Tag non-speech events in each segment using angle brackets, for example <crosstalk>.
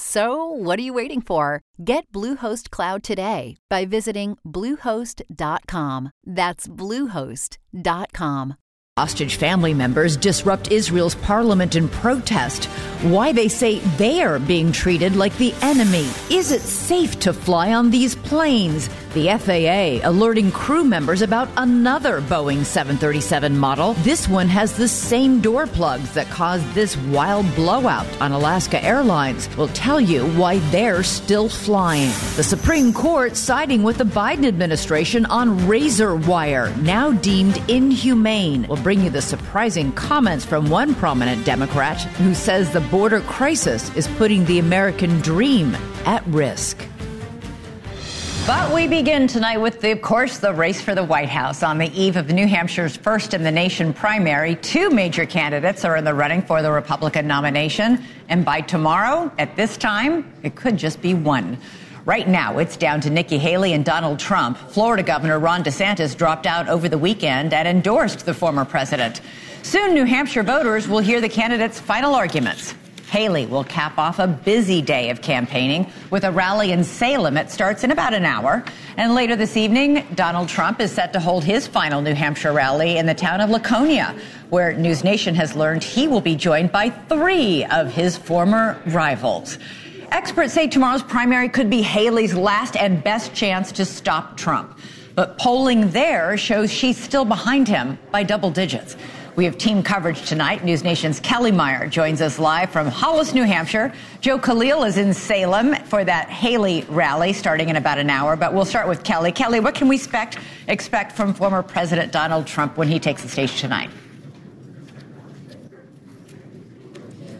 So, what are you waiting for? Get Bluehost Cloud today by visiting Bluehost.com. That's Bluehost.com. Hostage family members disrupt Israel's parliament in protest. Why they say they're being treated like the enemy. Is it safe to fly on these planes? The FAA alerting crew members about another Boeing 737 model. This one has the same door plugs that caused this wild blowout on Alaska Airlines. We'll tell you why they're still flying. The Supreme Court siding with the Biden administration on razor wire, now deemed inhumane. We'll bring you the surprising comments from one prominent Democrat who says the border crisis is putting the American dream at risk. But we begin tonight with, the, of course, the race for the White House. On the eve of New Hampshire's first in the nation primary, two major candidates are in the running for the Republican nomination. And by tomorrow, at this time, it could just be one. Right now, it's down to Nikki Haley and Donald Trump. Florida Governor Ron DeSantis dropped out over the weekend and endorsed the former president. Soon, New Hampshire voters will hear the candidates' final arguments. Haley will cap off a busy day of campaigning with a rally in Salem. It starts in about an hour. And later this evening, Donald Trump is set to hold his final New Hampshire rally in the town of Laconia, where News Nation has learned he will be joined by three of his former rivals. Experts say tomorrow's primary could be Haley's last and best chance to stop Trump. But polling there shows she's still behind him by double digits. We have team coverage tonight. News Nation's Kellie Meyer joins us live from Hollis, New Hampshire. Joe Khalil is in Salem for that Haley rally starting in about an hour. But we'll start with Kellie. Kellie, what can we expect, expect from former President Donald Trump when he takes the stage tonight?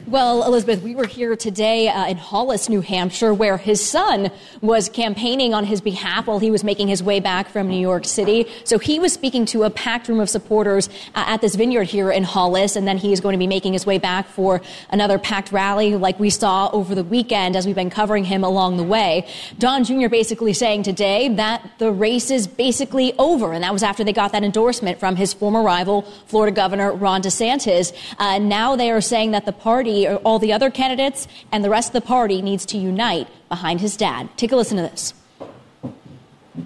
Well, Elizabeth, we were here today uh, in Hollis, New Hampshire, where his son was campaigning on his behalf while he was making his way back from New York City. So he was speaking to a packed room of supporters uh, at this vineyard here in Hollis, and then he is going to be making his way back for another packed rally like we saw over the weekend as we've been covering him along the way. Don Jr. basically saying today that the race is basically over, and that was after they got that endorsement from his former rival, Florida Governor Ron DeSantis. Uh, now they are saying that the party all the other candidates and the rest of the party needs to unite behind his dad. Take a listen to this.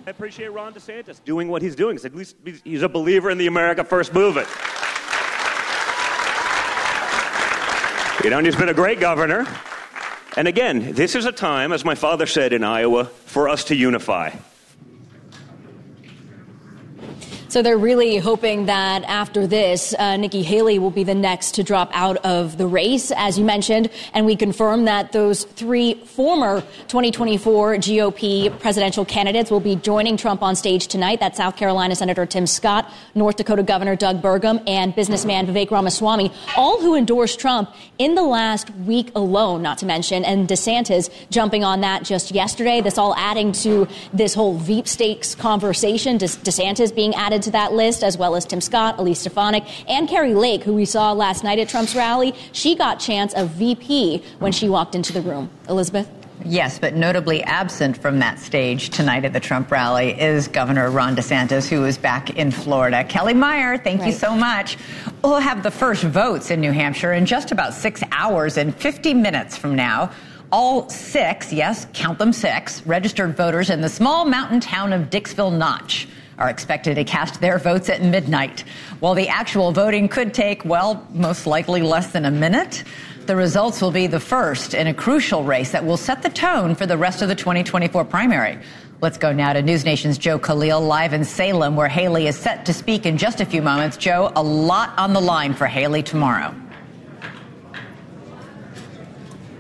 I appreciate Ron DeSantis doing what he's doing. At least he's a believer in the America First movement. You know, and he's been a great governor. And again, this is a time, as my father said in Iowa, for us to unify. So they're really hoping that after this, uh, Nikki Haley will be the next to drop out of the race, as you mentioned. And we confirm that those three former 2024 GOP presidential candidates will be joining Trump on stage tonight. That's South Carolina Senator Tim Scott, North Dakota Governor Doug Burgum, and businessman Vivek Ramaswamy, all who endorsed Trump in the last week alone, not to mention, and DeSantis jumping on that just yesterday. This all adding to this whole Veep stakes conversation. De- DeSantis being added to that list, as well as Tim Scott, Elise Stefanik, and Kari Lake, who we saw last night at Trump's rally. She got chance of VP when she walked into the room. Elizabeth? Yes, but notably absent from that stage tonight at the Trump rally is Governor Ron DeSantis, who is back in Florida. Kellie Meyer, thank right. you so much. We'll have the first votes in New Hampshire in just about six hours and 50 minutes from now. All six, yes, count them six, registered voters in the small mountain town of Dixville Notch are expected to cast their votes at midnight. While the actual voting could take, well, most likely less than a minute, the results will be the first in a crucial race that will set the tone for the rest of the 2024 primary. Let's go now to News Nation's Joe Khalil live in Salem, where Haley is set to speak in just a few moments. Joe, a lot on the line for Haley tomorrow.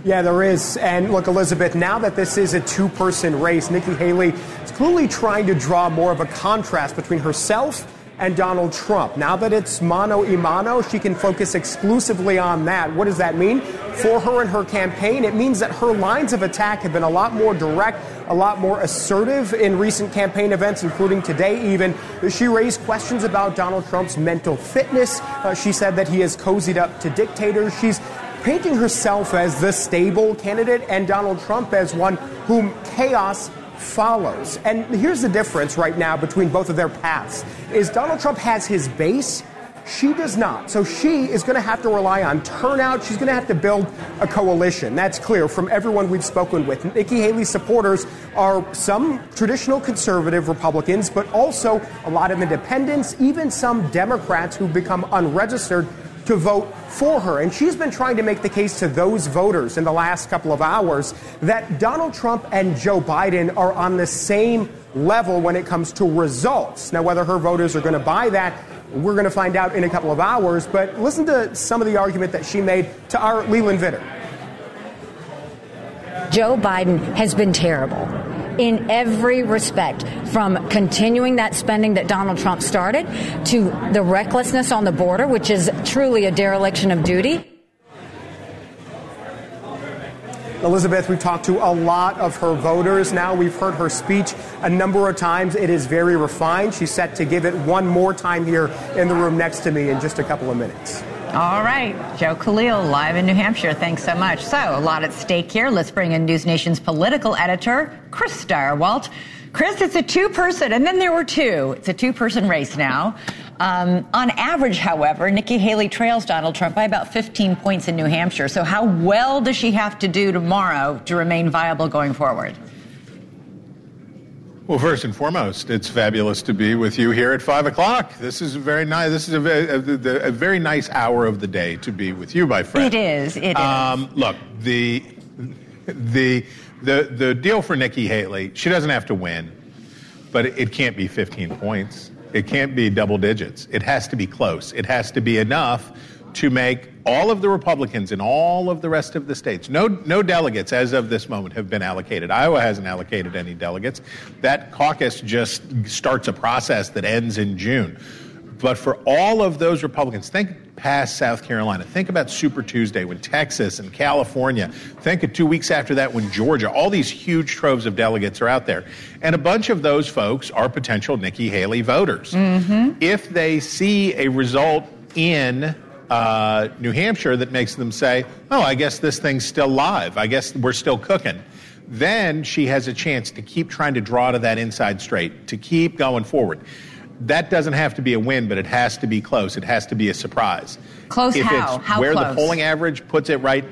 Yeah, there is. And look, Elizabeth, now that this is a two person race, Nikki Haley is clearly trying to draw more of a contrast between herself and Donald Trump. Now that it's mano a mano, she can focus exclusively on that. What does that mean? For her and her campaign, it means that her lines of attack have been a lot more direct, a lot more assertive in recent campaign events, including today even. She raised questions about Donald Trump's mental fitness. Uh, she said that he has cozied up to dictators. She's painting herself as the stable candidate and Donald Trump as one whom chaos follows. And here's the difference right now between both of their paths is Donald Trump has his base she does not. So she is going to have to rely on turnout. She's going to have to build a coalition. That's clear from everyone we've spoken with. Nikki Haley's supporters are some traditional conservative Republicans, but also a lot of independents, even some Democrats who've become unregistered to vote for her. And she's been trying to make the case to those voters in the last couple of hours that Donald Trump and Joe Biden are on the same level when it comes to results. Now, whether her voters are going to buy that, we're going to find out in a couple of hours. But listen to some of the argument that she made to our Leland Vittert. Joe Biden has been terrible in every respect, from continuing that spending that Donald Trump started to the recklessness on the border, which is truly a dereliction of duty. Elizabeth, we've talked to a lot of her voters now. We've heard her speech a number of times. It is very refined. She's set to give it one more time here in the room next to me in just a couple of minutes. All right. Joe Khalil, live in New Hampshire. Thanks so much. So, a lot at stake here. Let's bring in News Nation's political editor, Chris Stirewalt. Chris, it's a two person, and then there were two. It's a two person race now. Um, on average, however, Nikki Haley trails Donald Trump by about 15 points in New Hampshire. So, how well does she have to do tomorrow to remain viable going forward? Well, first and foremost, it's fabulous to be with you here at five o'clock. This is a very nice. This is a, a, a very nice hour of the day to be with you, my friend. It is. It um, is. Look, the the the the deal for Nikki Haley. She doesn't have to win, but it, it can't be 15 points. It can't be double digits. It has to be close. It has to be enough to make all of the Republicans in all of the rest of the states, no, no delegates as of this moment have been allocated. Iowa hasn't allocated any delegates. That caucus just starts a process that ends in June. But for all of those Republicans, think past South Carolina. Think about Super Tuesday when Texas and California. Think of two weeks after that when Georgia. All these huge troves of delegates are out there. And a bunch of those folks are potential Nikki Haley voters. Mm-hmm. If they see a result in uh, New Hampshire that makes them say, oh, I guess this thing's still live. I guess we're still cooking. Then she has a chance to keep trying to draw to that inside straight, to keep going forward. That doesn't have to be a win, but it has to be close. It has to be a surprise. Close if how? It's how where close? the polling average puts it right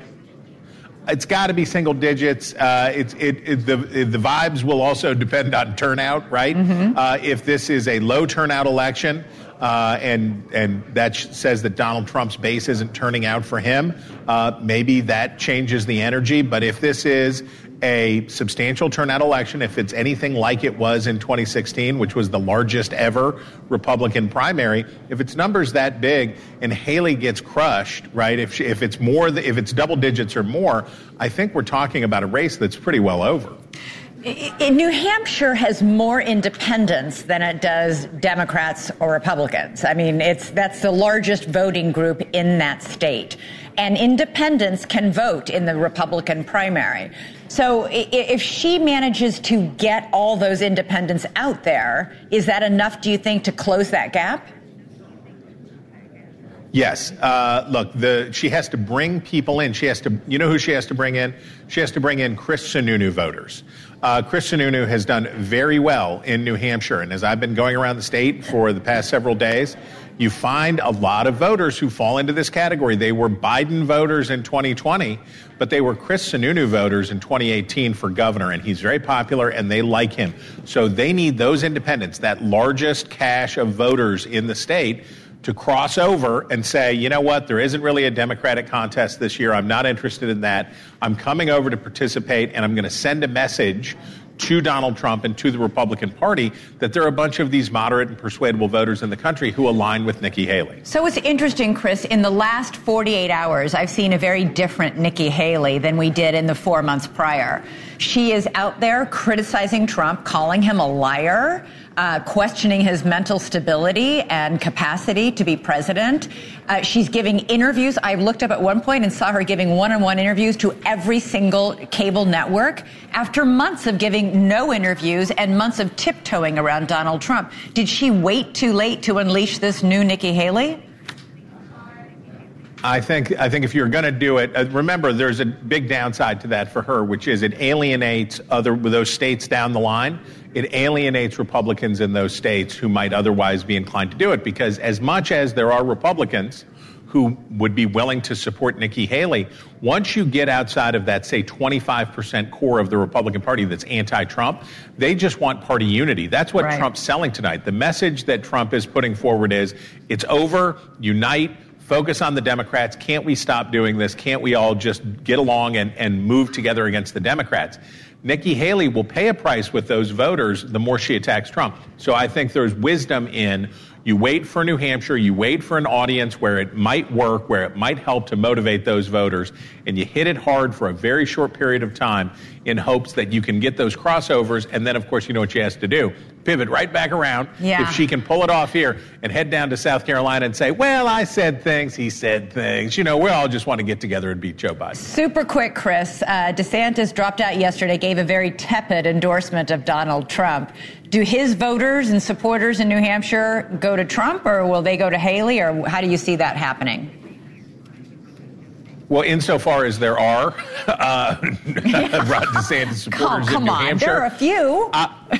it's got to be single digits. Uh, it, it, the, the vibes will also depend on turnout, right? Mm-hmm. Uh, if this is a low turnout election, uh, and and that says that Donald Trump's base isn't turning out for him. Uh, maybe that changes the energy. But if this is a substantial turnout election, if it's anything like it was in 2016, which was the largest ever Republican primary, if its numbers that big and Haley gets crushed, right? If she, if it's more, if it's double digits or more, I think we're talking about a race that's pretty well over. New Hampshire has more independents than it does Democrats or Republicans. I mean, it's that's the largest voting group in that state. And independents can vote in the Republican primary. So if she manages to get all those independents out there, is that enough, do you think, to close that gap? Yes. Uh, look, the, she has to bring people in. She has to, you know who she has to bring in? She has to bring in Chris Sununu voters. Uh, Chris Sununu has done very well in New Hampshire. And as I've been going around the state for the past several days, you find a lot of voters who fall into this category. They were Biden voters in 2020, but they were Chris Sununu voters in 2018 for governor, and he's very popular and they like him. So they need those independents, that largest cache of voters in the state to cross over and say, you know what, there isn't really a Democratic contest this year. I'm not interested in that. I'm coming over to participate, and I'm going to send a message to Donald Trump and to the Republican Party that there are a bunch of these moderate and persuadable voters in the country who align with Nikki Haley. So it's interesting, Chris. In the last 48 hours, I've seen a very different Nikki Haley than we did in the four months prior. She is out there criticizing Trump, calling him a liar uh, questioning his mental stability and capacity to be president. Uh, she's giving interviews. I looked up at one point and saw her giving one on one interviews to every single cable network after months of giving no interviews and months of tiptoeing around Donald Trump. Did she wait too late to unleash this new Nikki Haley? I think I think if you're going to do it, uh, remember there's a big downside to that for her, which is it alienates other those states down the line. It alienates Republicans in those states who might otherwise be inclined to do it because as much as there are Republicans who would be willing to support Nikki Haley, once you get outside of that, say, 25% core of the Republican Party that's anti Trump, they just want party unity. That's what right. Trump's selling tonight. The message that Trump is putting forward is it's over, unite, focus on the Democrats. Can't we stop doing this? Can't we all just get along and, and move together against the Democrats? Nikki Haley will pay a price with those voters the more she attacks Trump. So I think there's wisdom in you wait for New Hampshire, you wait for an audience where it might work, where it might help to motivate those voters, and you hit it hard for a very short period of time in hopes that you can get those crossovers. And then, of course, you know what she has to do pivot right back around. Yeah. If she can pull it off here and head down to South Carolina and say, well, I said things, he said things. You know, we all just want to get together and beat Joe Biden. Super quick, Chris. Uh, DeSantis dropped out yesterday, gave a very tepid endorsement of Donald Trump. Do his voters and supporters in New Hampshire go to Trump or will they go to Haley or how do you see that happening? Well, insofar as there are uh, <laughs> <laughs> Ron DeSantis supporters come, in New on. Hampshire, there are a few. Uh,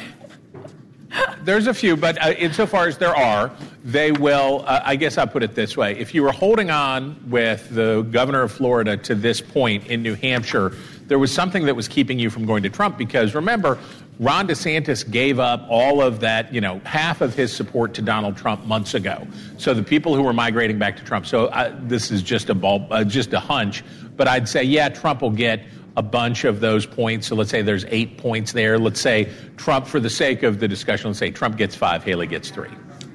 there's a few, but uh, insofar as there are, they will. Uh, I guess I'll put it this way: if you were holding on with the governor of Florida to this point in New Hampshire, there was something that was keeping you from going to Trump. Because remember, Ron DeSantis gave up all of that, you know, half of his support to Donald Trump months ago. So the people who were migrating back to Trump. So uh, this is just a ball, uh, just a hunch, but I'd say, yeah, Trump will get a bunch of those points. So let's say there's eight points there. Let's say Trump, for the sake of the discussion, let's say Trump gets five, Haley gets three.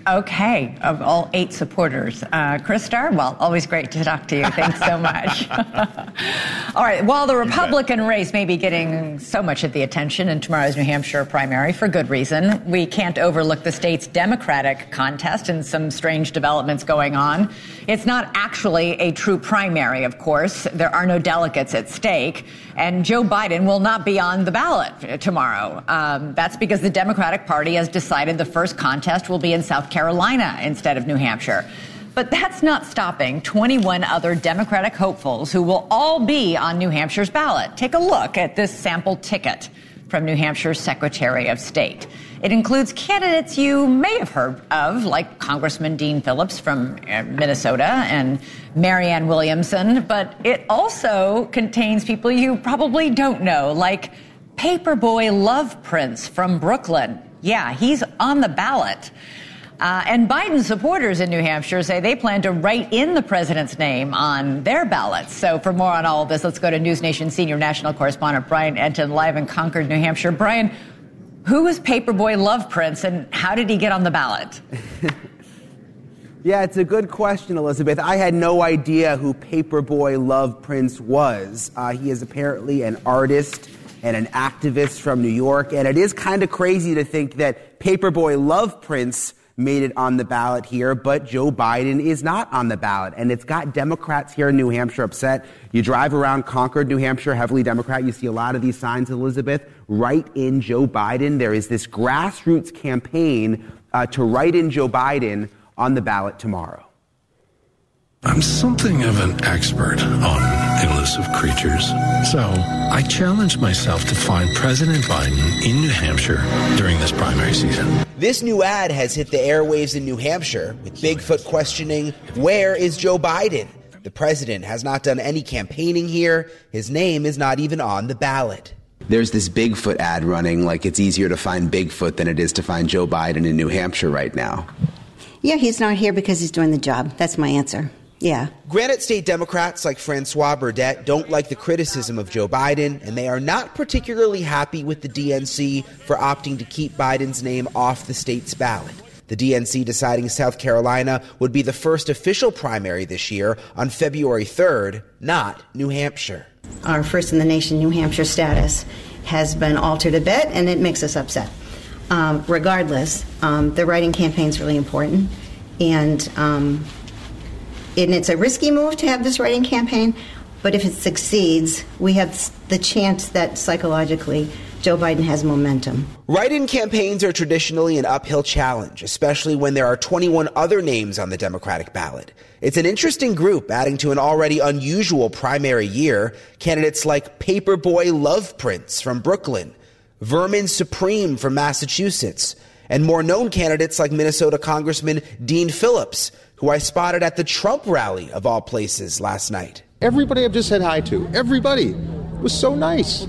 Okay, of all eight supporters. Uh, Chris Stirewalt, always great to talk to you. Thanks so much. <laughs> all right, while the Republican race may be getting so much of the attention in tomorrow's New Hampshire primary, for good reason, we can't overlook the state's Democratic contest and some strange developments going on. It's not actually a true primary, of course. There are no delegates at stake, and Joe Biden will not be on the ballot tomorrow. Um, that's because the Democratic Party has decided the first contest will be in South Carolina. Carolina instead of New Hampshire. But that's not stopping 21 other Democratic hopefuls who will all be on New Hampshire's ballot. Take a look at this sample ticket from New Hampshire's Secretary of State. It includes candidates you may have heard of, like Congressman Dean Phillips from uh, Minnesota and Marianne Williamson, but it also contains people you probably don't know, like Paperboy Love Prince from Brooklyn. Yeah, he's on the ballot. Uh, and Biden supporters in New Hampshire say they plan to write in the president's name on their ballots. So, for more on all of this, let's go to News Nation senior national correspondent Brian Entin, live in Concord, New Hampshire. Brian, who is Paperboy Love Prince, and how did he get on the ballot? <laughs> yeah, it's a good question, Elizabeth. I had no idea who Paperboy Love Prince was. Uh, he is apparently an artist and an activist from New York, and it is kind of crazy to think that Paperboy Love Prince made it on the ballot here, but Joe Biden is not on the ballot. And it's got Democrats here in New Hampshire upset. You drive around Concord, New Hampshire, heavily Democrat. You see a lot of these signs, Elizabeth, write in Joe Biden. There is this grassroots campaign uh, to write in Joe Biden on the ballot tomorrow. I'm something of an expert on elusive creatures. So I challenged myself to find President Biden in New Hampshire during this primary season. This new ad has hit the airwaves in New Hampshire with Bigfoot questioning, Where is Joe Biden? The president has not done any campaigning here. His name is not even on the ballot. There's this Bigfoot ad running like it's easier to find Bigfoot than it is to find Joe Biden in New Hampshire right now. Yeah, he's not here because he's doing the job. That's my answer. Yeah. Granite State Democrats like Francois Burdette don't like the criticism of Joe Biden, and they are not particularly happy with the DNC for opting to keep Biden's name off the state's ballot. The DNC deciding South Carolina would be the first official primary this year on February 3rd, not New Hampshire. Our first in the nation New Hampshire status has been altered a bit, and it makes us upset. Um, regardless, um, the writing campaign is really important, and um, and it's a risky move to have this writing campaign, but if it succeeds, we have the chance that psychologically Joe Biden has momentum. Write in campaigns are traditionally an uphill challenge, especially when there are 21 other names on the Democratic ballot. It's an interesting group adding to an already unusual primary year. Candidates like Paperboy Love Prince from Brooklyn, Vermin Supreme from Massachusetts, and more known candidates like Minnesota Congressman Dean Phillips, who I spotted at the Trump rally of all places last night. Everybody I've just said hi to, everybody was so nice.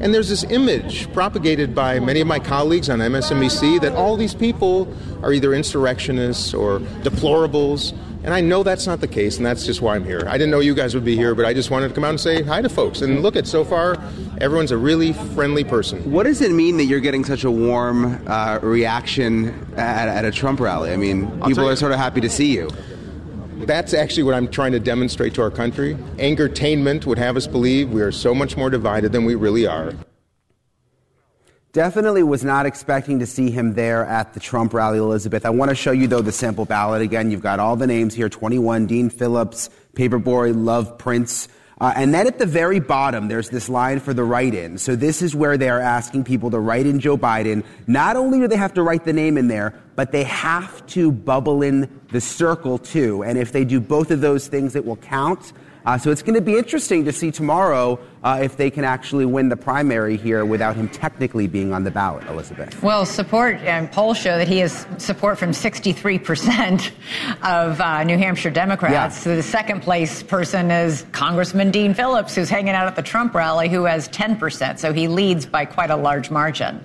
And there's this image propagated by many of my colleagues on MSNBC that all these people are either insurrectionists or deplorables. And I know that's not the case, and that's just why I'm here. I didn't know you guys would be here, but I just wanted to come out and say hi to folks. And look at so far, everyone's a really friendly person. What does it mean that you're getting such a warm uh, reaction at, at, a Trump rally? I mean, people are sort of happy to see you. That's actually what I'm trying to demonstrate to our country. Angertainment would have us believe we are so much more divided than we really are. Definitely was not expecting to see him there at the Trump rally, Elizabeth. I want to show you, though, the sample ballot. Again, you've got all the names here 21, Dean Phillips, Paperboy, Love Prince. Uh, and then at the very bottom, there's this line for the write in. So this is where they are asking people to write in Joe Biden. Not only do they have to write the name in there, but they have to bubble in the circle too. And if they do both of those things, it will count. Uh, so it's going to be interesting to see tomorrow uh, if they can actually win the primary here without him technically being on the ballot, Elizabeth. Well, support and polls show that he has support from 63% of uh, New Hampshire Democrats. Yeah. So the second place person is Congressman Dean Phillips, who's hanging out at the Trump rally, who has 10%. So he leads by quite a large margin.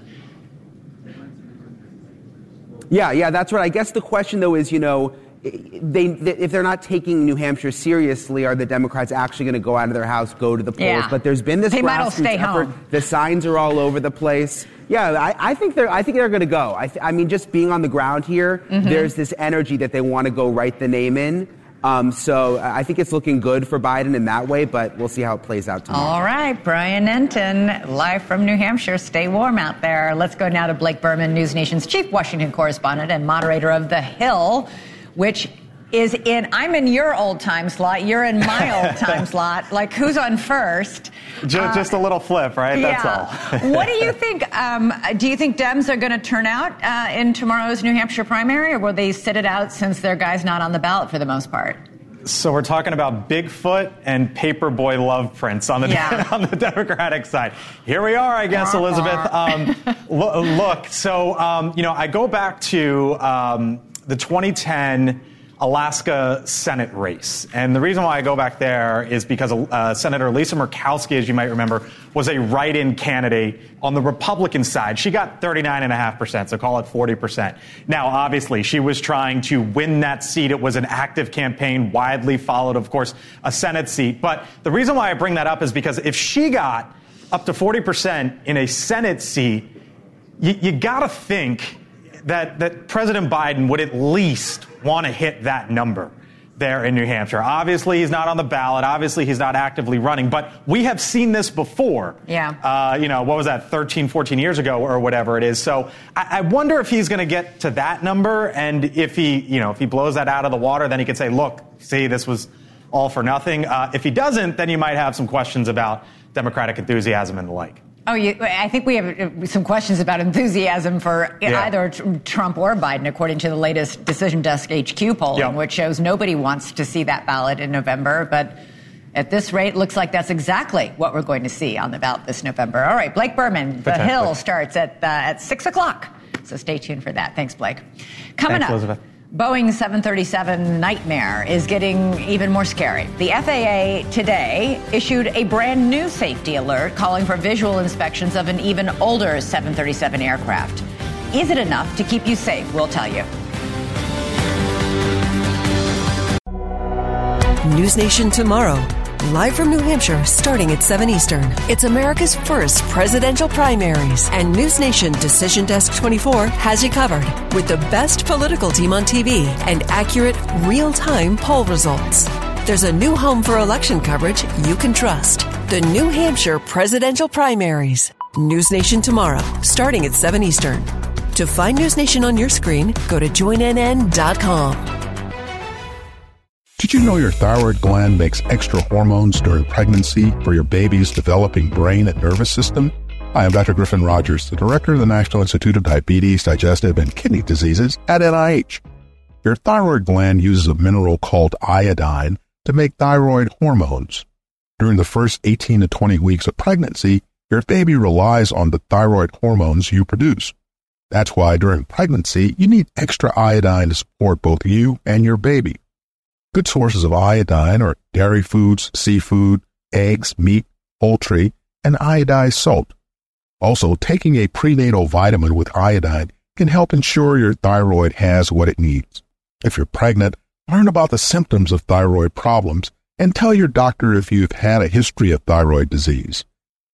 Yeah, yeah, that's right. I guess the question, though, is, you know, they, if they're not taking New Hampshire seriously, are the Democrats actually going to go out of their house, go to the polls? Yeah. But there's been this they grassroots effort. Home. The signs are all over the place. Yeah, I, I think they're. I think they're going to go. I, th- I, mean, just being on the ground here, mm-hmm. there's this energy that they want to go write the name in. Um, so I think it's looking good for Biden in that way, but we'll see how it plays out tomorrow. All right, Brian Entin, live from New Hampshire. Stay warm out there. Let's go now to Blake Burman, News Nation's chief Washington correspondent and moderator of The Hill, which is in I'm in your old time slot, you're in my old <laughs> time slot. Like who's on first? Just, uh, just a little flip, right? Yeah. That's all. <laughs> what do you think? Um, do you think Dems are going to turn out uh, in tomorrow's New Hampshire primary, or will they sit it out since their guy's not on the ballot for the most part? So we're talking about Bigfoot and Paperboy Love Prince on the yeah. <laughs> on the Democratic side. Here we are, I guess, Elizabeth. Um, look, so um, you know, I go back to um, the 2010 Alaska Senate race. And the reason why I go back there is because uh, Senator Lisa Murkowski, as you might remember, was a write in candidate on the Republican side. She got 39.5%, so call it 40%. Now, obviously, she was trying to win that seat. It was an active campaign, widely followed, of course, a Senate seat. But the reason why I bring that up is because if she got up to 40% in a Senate seat, you, you got to think that, that President Biden would at least want to hit that number there in New Hampshire. Obviously, he's not on the ballot. Obviously, he's not actively running, but we have seen this before. Yeah. Uh, you know, what was that, 13, 14 years ago or whatever it is. So I, I wonder if he's going to get to that number. And if he, you know, if he blows that out of the water, then he could say, look, see, this was all for nothing. Uh, if he doesn't, then you might have some questions about Democratic enthusiasm and the like. Oh, you, I think we have uh, some questions about enthusiasm for yeah. either Trump or Biden, according to the latest Decision Desk HQ polling, yep. which shows nobody wants to see that ballot in November. But at this rate, looks like that's exactly what we're going to see on the ballot this November. All right, Blake Burman, The Hill starts at uh, at six o'clock, so stay tuned for that. Thanks, Blake. Coming Thanks, up. Elizabeth. Boeing 737 nightmare is getting even more scary. The FAA today issued a brand new safety alert calling for visual inspections of an even older 737 aircraft. Is it enough to keep you safe? We'll tell you. News Nation tomorrow. Live from New Hampshire, starting at 7 Eastern. It's America's first presidential primaries, and News Nation Decision Desk 24 has you covered with the best political team on TV and accurate, real time poll results. There's a new home for election coverage you can trust. The New Hampshire presidential primaries. News Nation tomorrow, starting at 7 Eastern. To find News Nation on your screen, go to joinnn.com. Did you know your thyroid gland makes extra hormones during pregnancy for your baby's developing brain and nervous system? I'm Dr. Griffin Rogers, the director of the National Institute of Diabetes, Digestive, and Kidney Diseases at NIH. Your thyroid gland uses a mineral called iodine to make thyroid hormones. During the first 18 to 20 weeks of pregnancy, your baby relies on the thyroid hormones you produce. That's why during pregnancy, you need extra iodine to support both you and your baby. Good sources of iodine are dairy foods, seafood, eggs, meat, poultry, and iodized salt. Also, taking a prenatal vitamin with iodine can help ensure your thyroid has what it needs. If you're pregnant, learn about the symptoms of thyroid problems and tell your doctor if you've had a history of thyroid disease.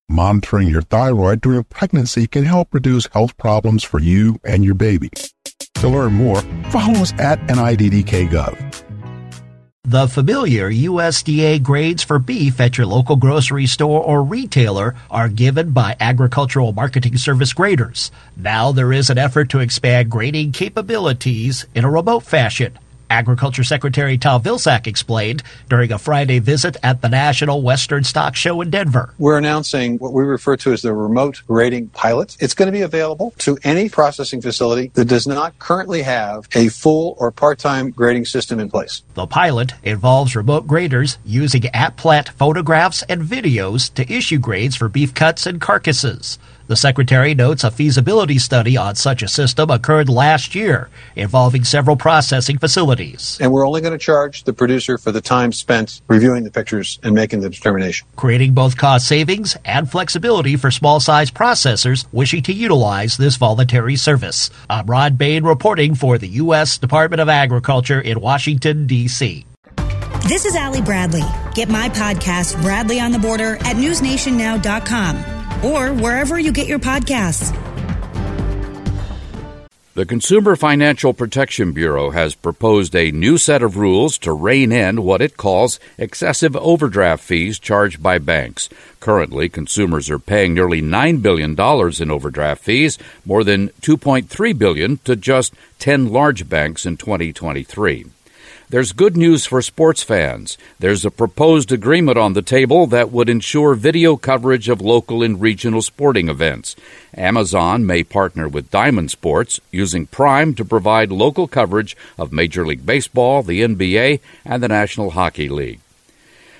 Monitoring your thyroid during pregnancy can help reduce health problems for you and your baby. To learn more, follow us at NIDDKGov. The familiar USDA grades for beef at your local grocery store or retailer are given by Agricultural Marketing Service graders. Now there is an effort to expand grading capabilities in a remote fashion. Agriculture Secretary Tom Vilsack explained during a Friday visit at the National Western Stock Show in Denver. We're announcing what we refer to as the remote grading pilot. It's going to be available to any processing facility that does not currently have a full or part-time grading system in place. The pilot involves remote graders using at-plant photographs and videos to issue grades for beef cuts and carcasses. The Secretary notes a feasibility study on such a system occurred last year, involving several processing facilities. And we're only going to charge the producer for the time spent reviewing the pictures and making the determination. Creating both cost savings and flexibility for small size processors wishing to utilize this voluntary service. I'm Rod Bain reporting for the U.S. Department of Agriculture in Washington, D.C. This is Ali Bradley. Get my podcast, Bradley on the Border, at newsnationnow.com or wherever you get your podcasts. The Consumer Financial Protection Bureau has proposed a new set of rules to rein in what it calls excessive overdraft fees charged by banks. Currently, consumers are paying nearly $9 billion in overdraft fees, more than 2.3 billion to just 10 large banks in 2023. There's good news for sports fans. There's a proposed agreement on the table that would ensure video coverage of local and regional sporting events. Amazon may partner with Diamond Sports, using Prime to provide local coverage of Major League Baseball, the NBA, and the National Hockey League.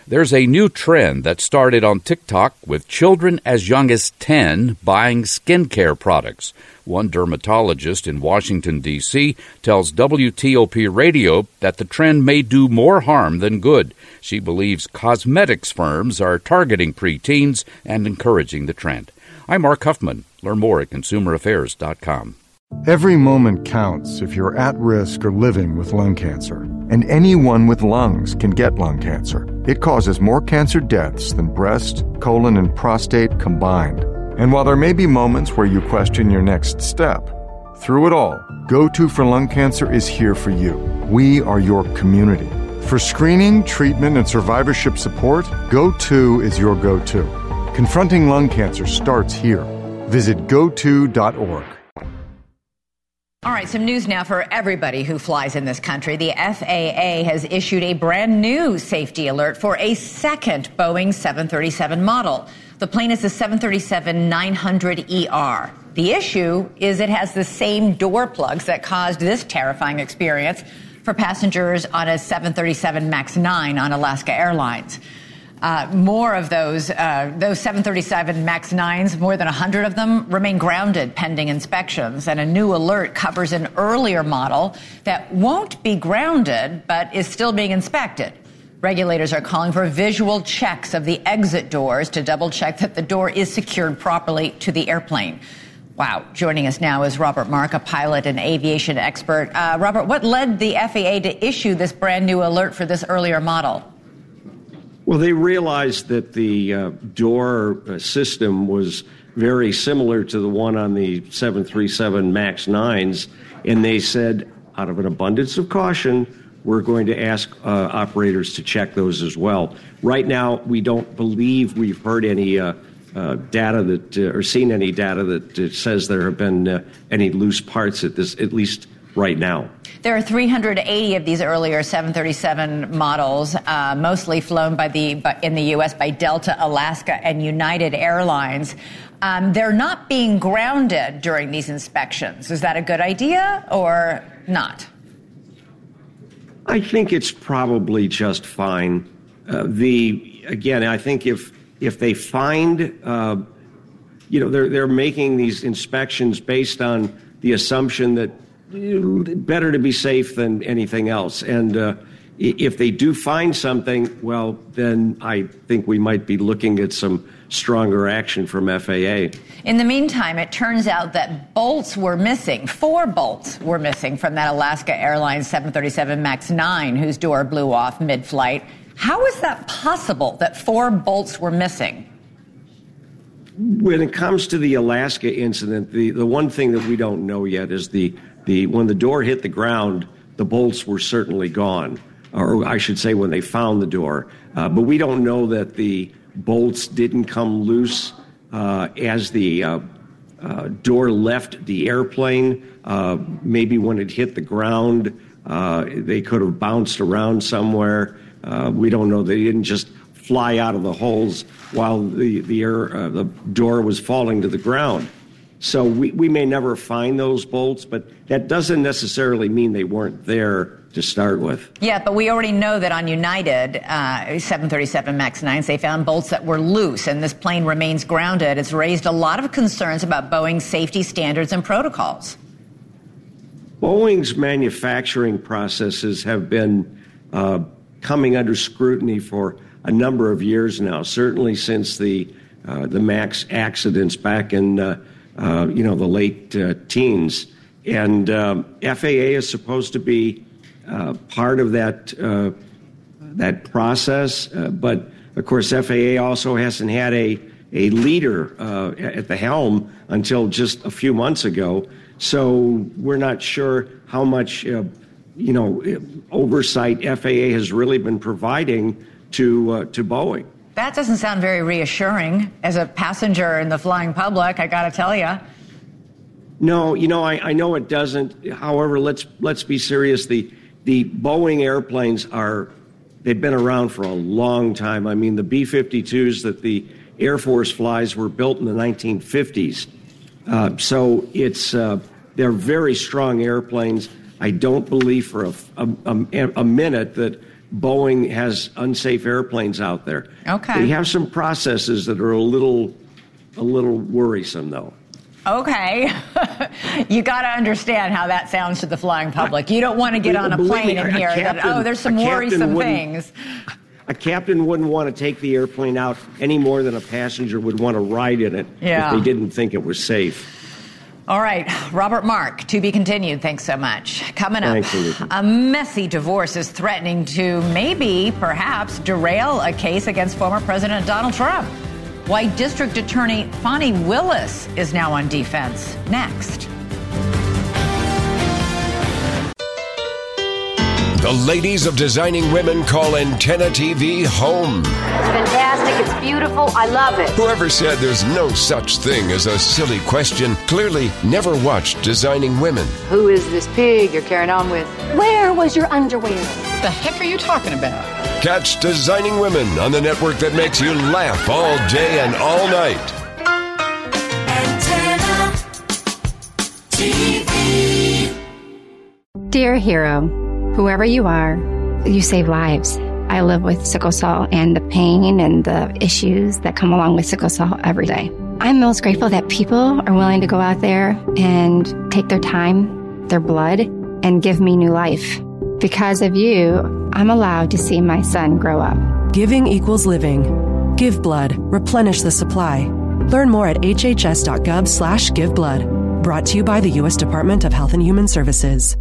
There's a new trend that started on TikTok with children as young as 10 buying skincare products. One dermatologist in Washington, D.C., tells WTOP Radio that the trend may do more harm than good. She believes cosmetics firms are targeting preteens and encouraging the trend. I'm Mark Huffman. Learn more at consumeraffairs.com. Every moment counts if you're at risk or living with lung cancer. And anyone with lungs can get lung cancer. It causes more cancer deaths than breast, colon, and prostate combined. And while there may be moments where you question your next step, through it all, GO2 for Lung Cancer is here for you. We are your community. For screening, treatment, and survivorship support, GO2 is your go to. Confronting lung cancer starts here. Visit go2.org. All right, some news now for everybody who flies in this country. The FAA has issued a brand new safety alert for a second Boeing 737 model. The plane is the 737 900ER. The issue is it has the same door plugs that caused this terrifying experience for passengers on a 737 MAX 9 on Alaska Airlines. Uh, more of those, uh, those 737 MAX 9s, more than 100 of them, remain grounded pending inspections. And a new alert covers an earlier model that won't be grounded but is still being inspected. Regulators are calling for visual checks of the exit doors to double check that the door is secured properly to the airplane. Wow. Joining us now is Robert Mark, a pilot and aviation expert. Uh, Robert, what led the FAA to issue this brand new alert for this earlier model? Well, they realized that the uh, door uh, system was very similar to the one on the 737 MAX 9s, and they said, out of an abundance of caution, we're going to ask uh, operators to check those as well. Right now, we don't believe we've heard any uh, uh, data that uh, or seen any data that says there have been uh, any loose parts at this, at least right now. There are 380 of these earlier 737 models, uh, mostly flown by the by, in the U.S. by Delta, Alaska, and United Airlines. Um, they're not being grounded during these inspections. Is that a good idea or not? I think it's probably just fine. Uh, the again, I think if if they find, uh, you know, they're they're making these inspections based on the assumption that better to be safe than anything else, and uh, if they do find something, well, then I think we might be looking at some stronger action from FAA. In the meantime, it turns out that bolts were missing. Four bolts were missing from that Alaska Airlines 737 MAX 9 whose door blew off mid flight. How is that possible that four bolts were missing? When it comes to the Alaska incident, the, the one thing that we don't know yet is the, the when the door hit the ground, the bolts were certainly gone. Or I should say, when they found the door. Uh, but we don't know that the bolts didn't come loose uh, as the uh, uh door left the airplane. Uh, maybe when it hit the ground, uh, they could have bounced around somewhere. We don't know. They didn't just fly out of the holes while the the air the door was falling to the ground. So we, we may never find those bolts, but that doesn't necessarily mean they weren't there to start with. Yeah, but we already know that on United uh, 737 MAX 9s, they found bolts that were loose, and this plane remains grounded. It's raised a lot of concerns about Boeing's safety standards and protocols. Boeing's manufacturing processes have been uh, coming under scrutiny for a number of years now, certainly since the uh, the Max accidents back in uh, uh you know the late uh, teens. And um, FAA is supposed to be uh, part of that that process, but of course FAA also hasn't had a a leader at the helm until just a few months ago. So we're not sure how much you know, oversight FAA has really been providing to uh, to Boeing. That doesn't sound very reassuring as a passenger in the flying public. I got to tell you. No, you know, I, I know it doesn't. However, let's let's be serious. The the Boeing airplanes are they've been around for a long time. I mean, the B-52s that the Air Force flies were built in the 1950s. Uh, so it's uh, they're very strong airplanes. I don't believe for a, a, a, minute that Boeing has unsafe airplanes out there. Okay. They have some processes that are a little, a little worrisome, though. Okay. <laughs> you got to understand how that sounds to the flying public. You don't want to get on a plane me, and hear captain, that, oh, there's some worrisome things. A captain wouldn't want to take the airplane out any more than a passenger would want to ride in it yeah. if they didn't think it was safe. All right, Robert Mark, to be continued. Thanks so much. Coming up, a messy divorce is threatening to maybe, perhaps, derail a case against former President Donald Trump. Why District Attorney Fani Willis is now on defense. Next. The ladies of Designing Women call Antenna TV home. It's fantastic. It's beautiful. I love it. Whoever said there's no such thing as a silly question clearly never watched Designing Women. Who is this pig you're carrying on with? Where was your underwear? The heck are you talking about? Catch Designing Women on the network that makes you laugh all day and all night. Antenna TV. Dear Hero, whoever you are, you save lives. I live with sickle cell and the pain and the issues that come along with sickle cell every day. I'm most grateful that people are willing to go out there and take their time, their blood, and give me new life. Because of you, I'm allowed to see my son grow up. Giving equals living. Give blood. Replenish the supply. Learn more at hhs.gov slash give blood. Brought to you by the U.S. Department of Health and Human Services.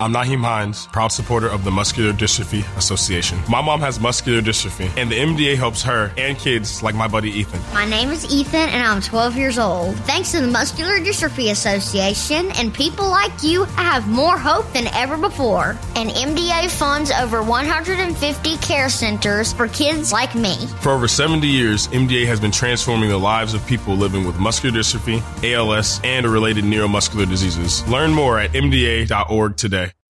I'm Nyheim Hines, proud supporter of the Muscular Dystrophy Association. My mom has muscular dystrophy, and the MDA helps her and kids like my buddy Ethan. My name is Ethan, and I'm 12 years old. Thanks to the Muscular Dystrophy Association and people like you, I have more hope than ever before. And MDA funds over 150 care centers for kids like me. For over 70 years, MDA has been transforming the lives of people living with muscular dystrophy, ALS, and related neuromuscular diseases. Learn more at MDA.org today.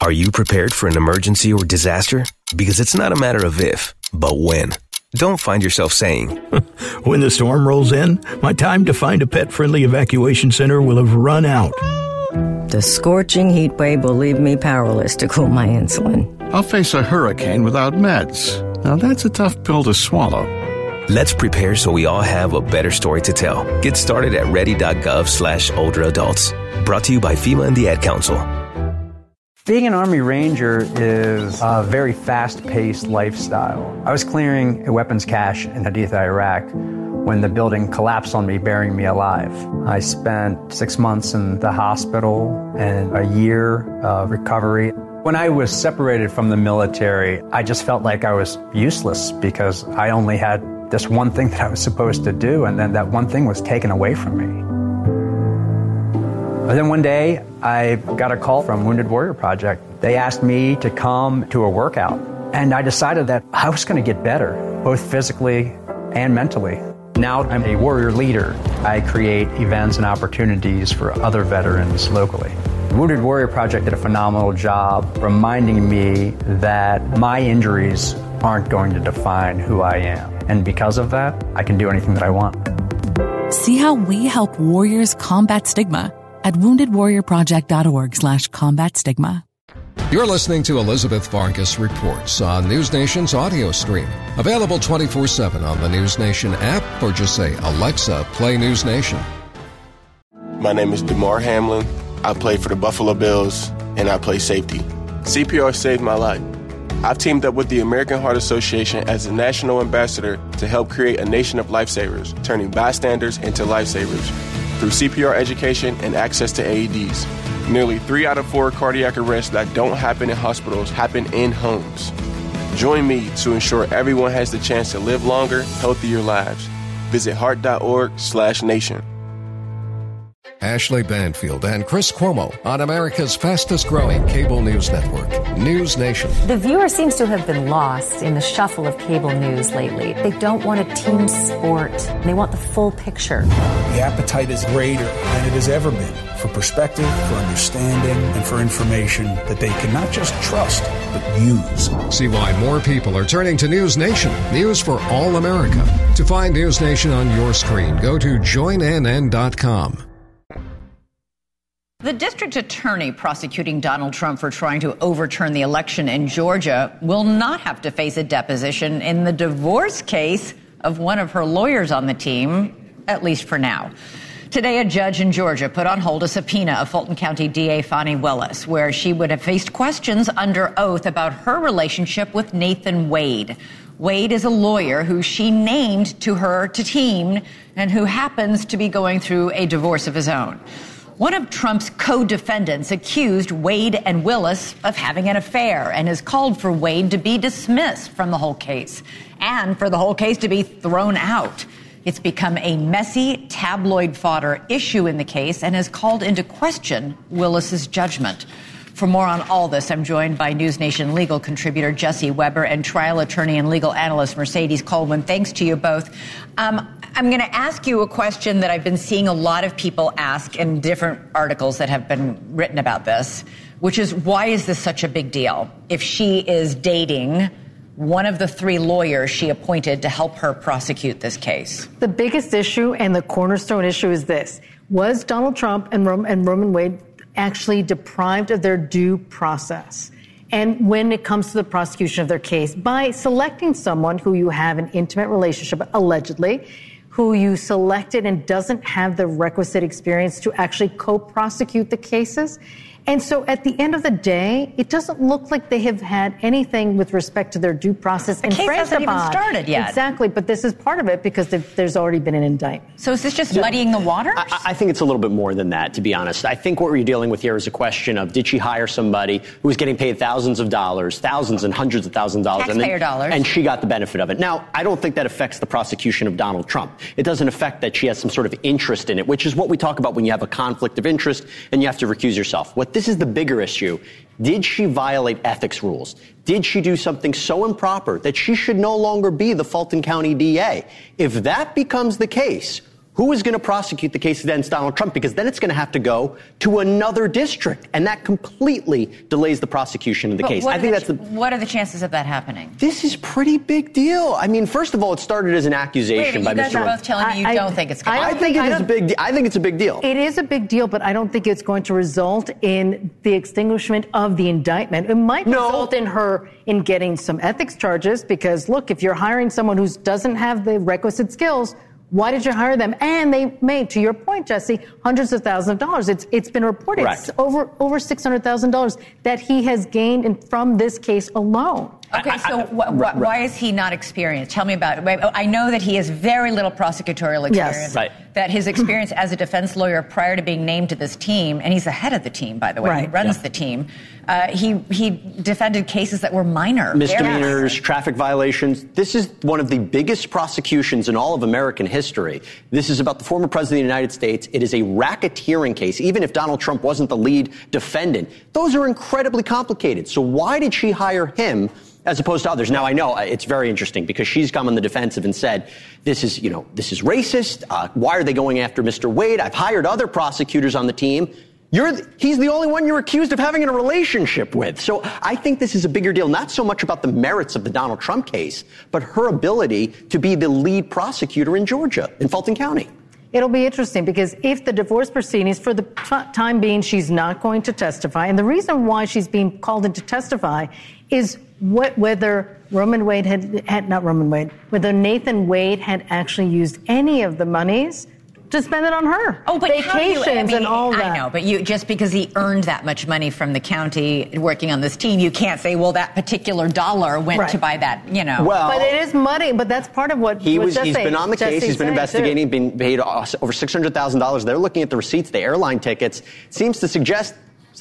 Are you prepared for an emergency or disaster? Because it's not a matter of if, but when. Don't find yourself saying, <laughs> When the storm rolls in, my time to find a pet friendly evacuation center will have run out. The scorching heat wave will leave me powerless to cool my insulin. I'll face a hurricane without meds. Now that's a tough pill to swallow. Let's prepare so we all have a better story to tell. Get started at ready.gov slash older adults. Brought to you by FEMA and the Ad Council. Being an Army Ranger is a very fast paced lifestyle. I was clearing a weapons cache in Haditha, Iraq, when the building collapsed on me, burying me alive. I spent six months in the hospital and a year of recovery. When I was separated from the military, I just felt like I was useless because I only had this one thing <laughs> that I was supposed to do, and then that one thing was taken away from me. But then one day, I got a call from Wounded Warrior Project. They asked me to come to a workout, and I decided that I was going to get better, both physically and mentally. Now I'm a warrior leader. I create events and opportunities for other veterans locally. Wounded Warrior Project did a phenomenal job reminding me that my injuries aren't going to define who I am. And because of that, I can do anything that I want. See how we help warriors combat stigma at woundedwarriorproject.org slash combat stigma. You're listening to Elizabeth Vargas Reports on News Nation's audio stream. Available 24 7 on the News Nation app or just say, Alexa, play News Nation. My name is Damar Hamlin. I play for the Buffalo Bills and I play safety. CPR saved my life. I've teamed up with the American Heart Association as a national ambassador to help create a nation of lifesavers, turning bystanders into lifesavers through CPR education and access to AEDs. Nearly three out of four cardiac arrests that don't happen in hospitals happen in homes. Join me to ensure everyone has the chance to live longer, healthier lives. Visit heart.org/nation. Ashley Banfield and Chris Cuomo on America's fastest growing cable news network, News Nation. The viewer seems to have been lost in the shuffle of cable news lately. They don't want a team sport, they want the full picture. The appetite is greater than it has ever been for perspective, for understanding, and for information that they can not just trust, but use. See why more people are turning to News Nation, news for all America. To find News Nation on your screen, go to joinnn.com. The district attorney prosecuting Donald Trump for trying to overturn the election in Georgia will not have to face a deposition in the divorce case of one of her lawyers on the team, at least for now. Today, a judge in Georgia put on hold a subpoena of Fulton County DA Fani Willis, where she would have faced questions under oath about her relationship with Nathan Wade. Wade is a lawyer who she named to her to team and who happens to be going through a divorce of his own. One of Trump's co defendants accused Wade and Willis of having an affair and has called for Wade to be dismissed from the whole case and for the whole case to be thrown out. It's become a messy tabloid fodder issue in the case and has called into question Willis's judgment. For more on all this, I'm joined by News Nation legal contributor Jesse Weber and trial attorney and legal analyst Mercedes Colwin. Thanks to you both. Um, I'm going to ask you a question that I've been seeing a lot of people ask in different articles that have been written about this, which is why is this such a big deal? If she is dating one of the three lawyers she appointed to help her prosecute this case. The biggest issue and the cornerstone issue is this Was Donald Trump and, Rom- and Roman Wade actually deprived of their due process. And when it comes to the prosecution of their case, by selecting someone who you have an intimate relationship, allegedly, who you selected and doesn't have the requisite experience to actually co prosecute the cases, and so at the end of the day, it doesn't look like they have had anything with respect to their due process. The case hasn't even started yet. Exactly, but this is part of it because there's already been an indictment. So is this just muddying the waters? I, I, think it's a little bit more than that, to be honest. I think what we're dealing with here is a question of did she hire somebody who was getting paid thousands of dollars, thousands and hundreds of thousands of dollars, Taxpayer and, then, dollars. and she got the benefit of it. Now, I don't think that affects the prosecution of Donald Trump. It doesn't affect that she has some sort of interest in it, which is what we talk about when you have a conflict of interest and you have to recuse yourself. What this is the bigger issue. Did she violate ethics rules? Did she do something so improper that she should no longer be the Fulton County DA? If that becomes the case, who is going to prosecute the case against Donald Trump? Because then it's going to have to go to another district, and that completely delays the prosecution of the but case. I think the, that's the. What are the chances of that happening? This is pretty big deal. I mean, first of all, it started as an accusation Wait, by you guys Mr. are both telling me you I, don't think it's going to I, I think it is a big. I think it's a big deal. It is a big deal, but I don't think it's going to result in the extinguishment of the indictment. It might no. result in her in getting some ethics charges because look, if you're hiring someone who doesn't have the requisite skills why did you hire them? And they made, to your point, Jesse, hundreds of thousands of dollars. It's it's been reported Correct. over over six hundred thousand dollars that he has gained in, from this case alone. Okay, so wh- wh- why is he not experienced? Tell me about it. I know that he has very little prosecutorial experience. Yes. Right. That his experience as a defense lawyer prior to being named to this team, and he's the head of the team, by the way, Right. he runs Yeah. the team. Uh, he he defended cases that were minor, very misdemeanors, traffic violations. This is one of the biggest prosecutions in all of American history. This is about the former president of the United States. It is a racketeering case, even if Donald Trump wasn't the lead defendant. Those are incredibly complicated. So why did she hire him? As opposed to others. Now I know uh, it's very interesting because she's come on the defensive and said, "This is, you know, this is racist. Uh, why are they going after Mr. Wade? I've hired other prosecutors on the team. He's the only one you're accused of having a relationship with. So I think this is a bigger deal, not so much about the merits of the Donald Trump case, but her ability to be the lead prosecutor in Georgia, in Fulton County. It'll be interesting because if the divorce proceedings, for the time being, she's not going to testify, and the reason why she's being called in to testify is what, whether Roman Wade had, had not Roman Wade, whether Nathan Wade had actually used any of the monies to spend it on her. Oh, but how do you- vacations I mean, and all that. I know, but you just because he earned that much money from the county working on this team, you can't say, well, that particular dollar went Right. to buy that. You know. Well, but it is money. But that's part of what He what was, he's Jesse- been on the case. Jesse's He's been saying, too. investigating, been paid over $600,000. They're looking at the receipts, the airline tickets. Seems to suggest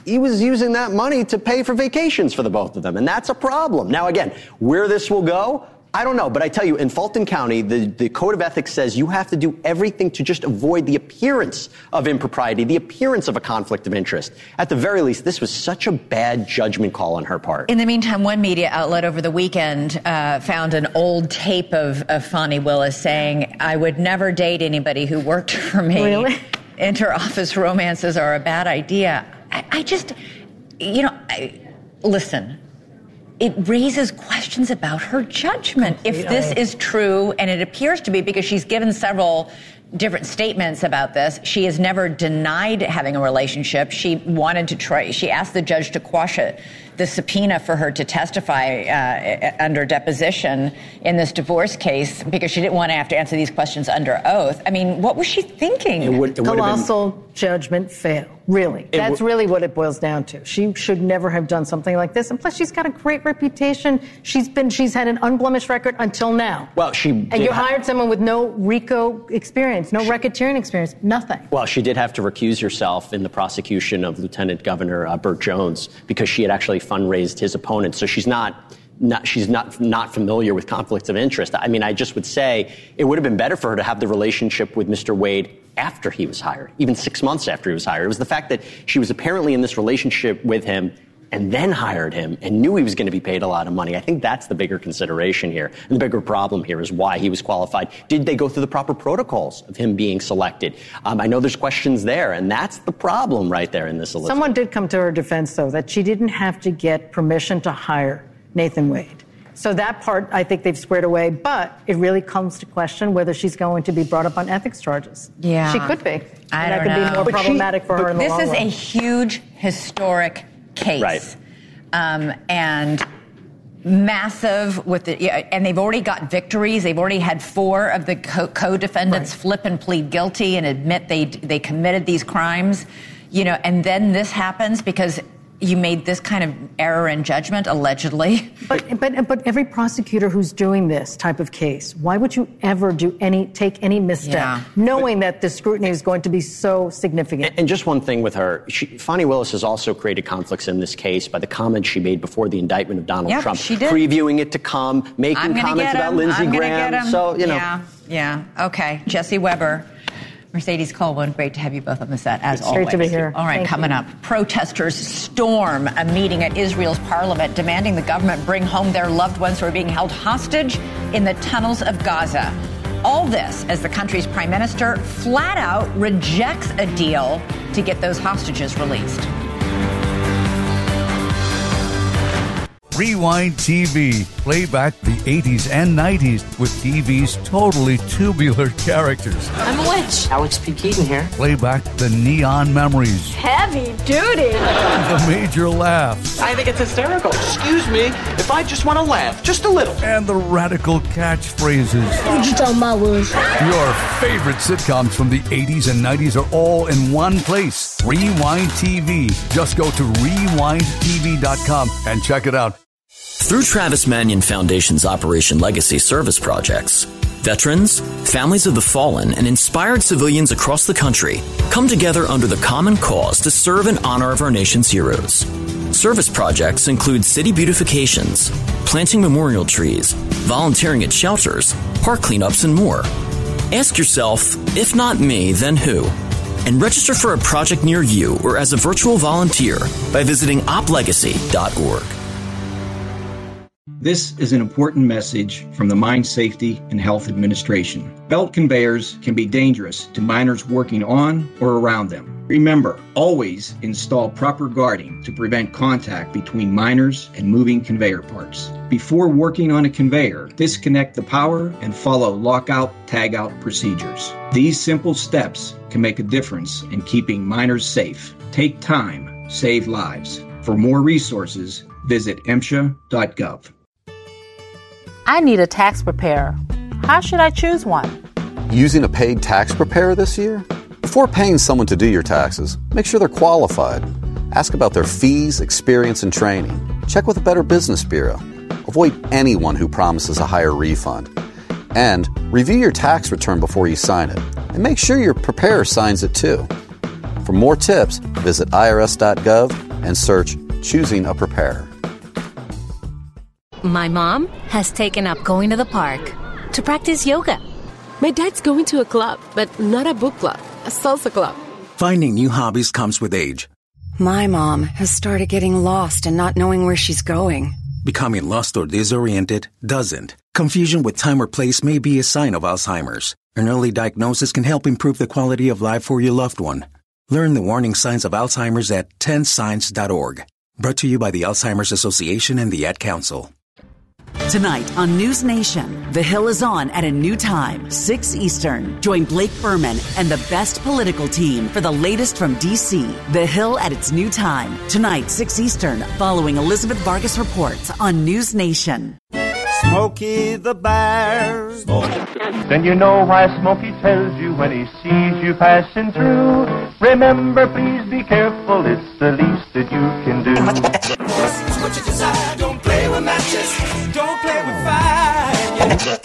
he was using that money to pay for vacations for the both of them. And that's a problem. Now, again, where this will go, I don't know. But I tell you, in Fulton County, the, the Code of Ethics says you have to do everything to just avoid the appearance of impropriety, the appearance of a conflict of interest. At the very least, this was such a bad judgment call on her part. In the meantime, one media outlet over the weekend uh, found an old tape of, of Fani Willis saying, I would never date anybody who worked for me. Really? Inter-office romances are a bad idea. I, I just, you know, I, listen, it raises questions about her judgment. If this is true, and it appears to be because she's given several different statements about this, she has never denied having a relationship. She wanted to try, she asked the judge to quash it. The subpoena for her to testify uh, under deposition in this divorce case because she didn't want to have to answer these questions under oath. I mean, what was she thinking? It would, it would have been, Colossal judgment fail. Really. It That's w- really what it boils down to. She should never have done something like this. And plus, she's got a great reputation. She's been, she's had an unblemished record until now. well, she And you ha- hired someone with no RICO experience, no racketeering experience, nothing. Well, she did have to recuse herself in the prosecution of Lieutenant Governor uh, Burt Jones because she had actually fundraised his opponent. So she's not. Not, she's not not familiar with conflicts of interest. I mean, I just would say it would have been better for her to have the relationship with Mr. Wade after he was hired, even six months after he was hired. It was the fact that she was apparently in this relationship with him and then hired him and knew he was going to be paid a lot of money. I think that's the bigger consideration here. And the bigger problem here is why he was qualified. Did they go through the proper protocols of him being selected? Um, I know there's questions there, and that's the problem right there in this Elizabeth. Someone did come to her defense, though, that she didn't have to get permission to hire Nathan Wade. So that part, I think they've squared away. But it really comes to question whether she's going to be brought up on ethics charges. Yeah. She could be. I and that don't could know. be more But she- problematic for her in the This long is run. a huge historic case. Right. Um, and massive with the, yeah, and they've already got victories. They've already had four of the co- co-defendants flip and plead guilty and admit they they committed these crimes. You know, and then this happens because you made this kind of error in judgment, allegedly. But, but, but every prosecutor who's doing this type of case, why would you ever do any, take any misstep, Yeah. knowing that the scrutiny is going to be so significant? And just one thing with her, she, Fani Willis has also created conflicts in this case by the comments she made before the indictment of Donald Yep, Trump, she did. previewing it to come, making I'm gonna comments get about him. Lindsey Graham. get him. So you know, Yeah, yeah. Okay, Jesse Weber. Mercedes Colwin, great to have you both on the set, as It's great to be here. All right, Thank coming you. up. Protesters storm a meeting at Israel's parliament demanding the government bring home their loved ones who are being held hostage in the tunnels of Gaza. All this as the country's prime minister flat out rejects a deal to get those hostages released. Rewind TV. Play back the 80s and 90s with TV's totally tubular characters. I'm a witch. Alex P. Keaton here. Play back the neon memories, Heavy duty. the major laughs, I think it's hysterical. Excuse me, if I just want to laugh, just a little. and the radical catchphrases. What you talking about, Willis? Your favorite sitcoms from the 80s and 90s are all in one place. Rewind TV. Just go to rewindtv.com and check it out. Through Travis Manion Foundation's Operation Legacy service projects, veterans, families of the fallen, and inspired civilians across the country come together under the common cause to serve in honor of our nation's heroes. Service projects include city beautifications, planting memorial trees, volunteering at shelters, park cleanups, and more. Ask yourself, if not me, then who? And register for a project near you or as a virtual volunteer by visiting oplegacy.org. This is an important message from the Mine Safety and Health Administration. Belt conveyors can be dangerous to miners working on or around them. Remember, always install proper guarding to prevent contact between miners and moving conveyor parts. Before working on a conveyor, disconnect the power and follow lockout tagout procedures. These simple steps can make a difference in keeping miners safe. Take time, save lives. For more resources, visit MSHA.gov. I need a tax preparer. How should I choose one? Using a paid tax preparer this year? Before paying someone to do your taxes, make sure they're qualified. Ask about their fees, experience, and training. Check with a Better Business Bureau. Avoid anyone who promises a higher refund. And review your tax return before you sign it. And make sure your preparer signs it too. For more tips, visit irs.gov and search Choosing a Preparer. My mom has taken up going to the park to practice yoga. My dad's going to a club, but not a book club, a salsa club. Finding new hobbies comes with age. My mom has started getting lost and not knowing where she's going. Becoming lost or disoriented doesn't. Confusion with time or place may be a sign of Alzheimer's. An early diagnosis can help improve the quality of life for your loved one. Learn the warning signs of Alzheimer's at 10signs.org. Brought to you by the Alzheimer's Association and the Ad Council. Tonight on News Nation, The Hill is on at a new time, 6 Eastern. Join Blake Burman and the best political team for the latest from D.C. The Hill at its new time. Tonight, 6 Eastern, following Elizabeth Vargas reports on News Nation. Smokey the Bear. Then you know why Smokey tells you when he sees you passing through. Remember, please be careful, it's the least that you can do. What you desire, don't play with matches,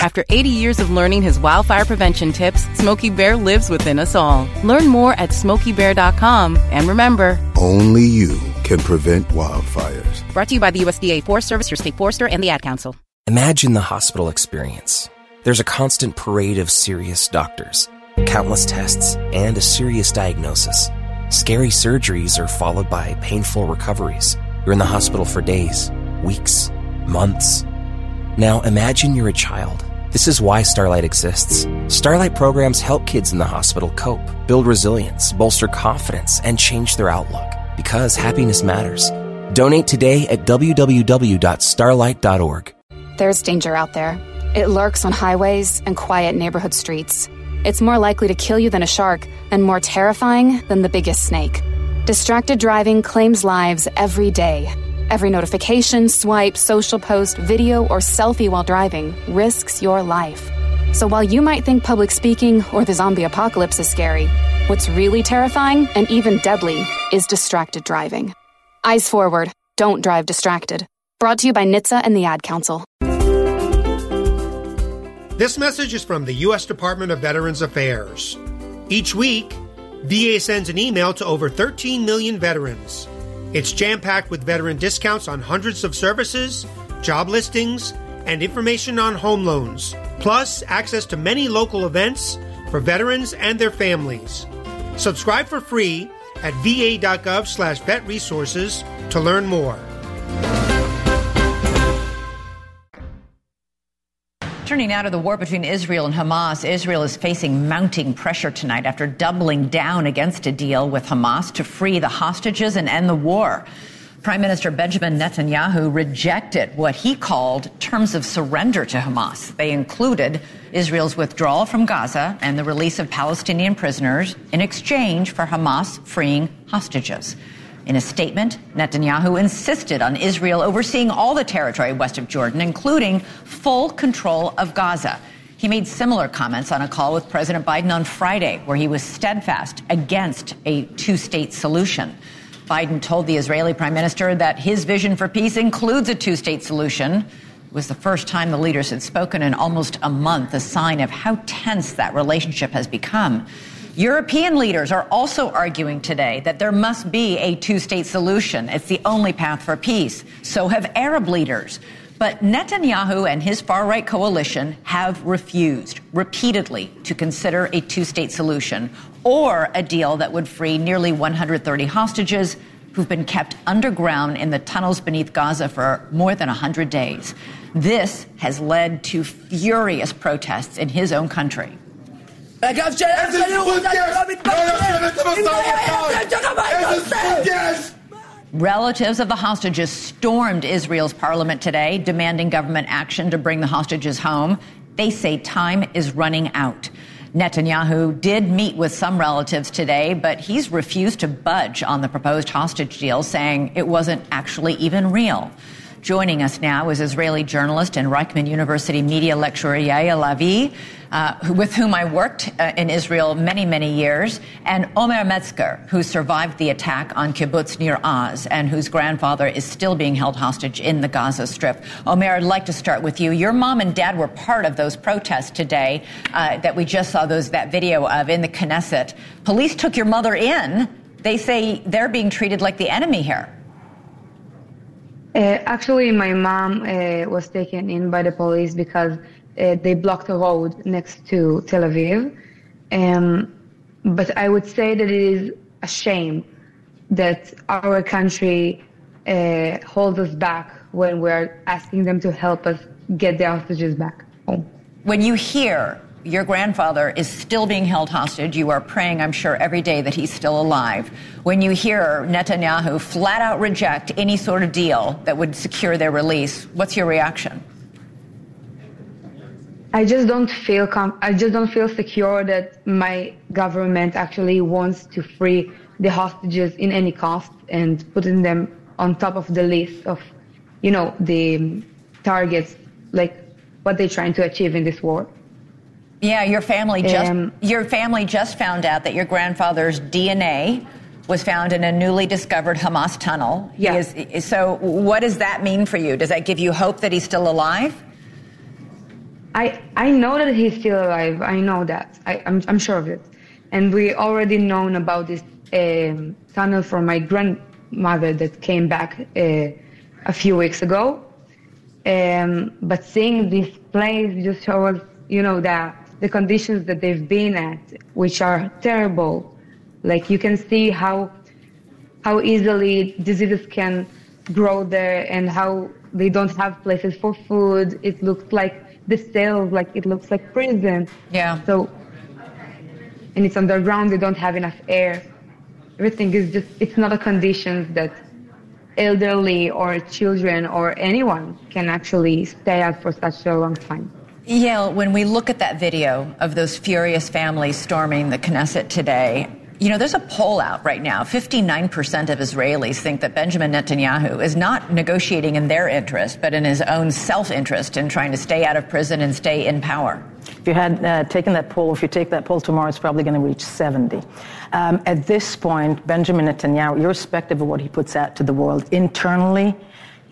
After 80 years of learning his wildfire prevention tips, Smokey Bear lives within us all. Learn more at smokeybear.com and remember, Only you can prevent wildfires. brought to you by the USDA Forest Service, your state forester, and the Ad Council. Imagine the hospital experience. There's a constant parade of serious doctors, countless tests, and a serious diagnosis. Scary surgeries are followed by painful recoveries. You're in the hospital for days, weeks, months. Now imagine you're a child. This is why Starlight exists. Starlight programs help kids in the hospital cope, build resilience, bolster confidence, and change their outlook. Because happiness matters. Donate today at www.starlight.org. there's danger out there. It lurks on highways and quiet neighborhood streets. It's more likely to kill you than a shark and more terrifying than the biggest snake. Distracted driving claims lives every day. Every notification, swipe, social post, video, or selfie while driving risks your life. So while you might think public speaking or the zombie apocalypse is scary, what's really terrifying and even deadly is distracted driving. Eyes forward, don't drive distracted. Brought to you by NHTSA and the Ad Council. This message is from the U.S. Department of Veterans Affairs. Each week, VA sends an email to over 13 million veterans. It's jam packed with veteran discounts on hundreds of services, job listings, and information on home loans, plus access to many local events for veterans and their families. Subscribe for free at va.gov slash vet resources to learn more. Turning now to the war between Israel and Hamas, Israel is facing mounting pressure tonight after doubling down against a deal with Hamas to free the hostages and end the war. Prime Minister Benjamin Netanyahu rejected what he called terms of surrender to Hamas. They included Israel's withdrawal from Gaza and the release of Palestinian prisoners in exchange for Hamas freeing hostages. In a statement, Netanyahu insisted on Israel overseeing all the territory west of Jordan, including full control of Gaza. He made similar comments on a call with President Biden on Friday, where he was steadfast against a two state solution. Biden told the Israeli prime minister that his vision for peace includes a two state solution. It was the first time the leaders had spoken in almost a month, a sign of how tense that relationship has become. European leaders are also arguing today that there must be a two state solution. It's the only path for peace. So have Arab leaders. But Netanyahu and his far right coalition have refused repeatedly to consider a two state solution or a deal that would free nearly 130 hostages who've been kept underground in the tunnels beneath Gaza for more than 100 days. This has led to furious protests in his own country. Relatives of the hostages stormed Israel's parliament today, demanding government action to bring the hostages home. They say time is running out. Netanyahu did meet with some relatives today, but he's refused to budge on the proposed hostage deal, saying it wasn't actually even real. Joining us now is Israeli journalist and Reichman University media lecturer Yael Lavi, uh, with whom I worked uh, in Israel many, many years, and Omer Metzger, who survived the attack on kibbutz Nir Oz and whose grandfather is still being held hostage in the Gaza Strip. Omer, I'd like to start with you. Your mom and dad were part of those protests today uh, that we just saw those that video of in the Knesset. Police took your mother in. They say they're being treated like the enemy here. Uh, actually, my mom uh, was taken in by the police because uh, they blocked a road next to Tel Aviv. Um, but I would say that it is a shame that our country uh, holds us back when we're asking them to help us get the hostages back home. When you hear your grandfather is still being held hostage. You are praying, I'm sure, every day that he's still alive. When you hear Netanyahu flat out reject any sort of deal that would secure their release, what's your reaction? I just don't feel com- I just don't feel secure that my government actually wants to free the hostages in any cost and putting them on top of the list of, you know, the targets like what they're trying to achieve in this war. Yeah, your family just um, your family just found out that your grandfather's DNA was found in a newly discovered Hamas tunnel. Yeah. Is, so, what does that mean for you? Does that give you hope that he's still alive? I I know that he's still alive. I know that. I, am I'm, I'm sure of it. And we already known about this um, tunnel from my grandmother that came back uh, a few weeks ago. Um, but seeing this place just shows, you know, that the conditions that they've been at, which are terrible. Like you can see how how easily diseases can grow there and how they don't have places for food. It looks like the cells, like it looks like prison. Yeah. So, and it's underground. They don't have enough air. Everything is just. It's not a conditions that elderly or children or anyone can actually stay out for such a long time. Yael, when we look at that video of those furious families storming the Knesset today, you know, there's a poll out right now. 59% of Israelis think that Benjamin Netanyahu is not negotiating in their interest, but in his own self interest in trying to stay out of prison and stay in power. If you had uh, taken that poll, if you take that poll tomorrow, it's probably going to reach 70. Um, at this point, Benjamin Netanyahu, irrespective of what he puts out to the world internally,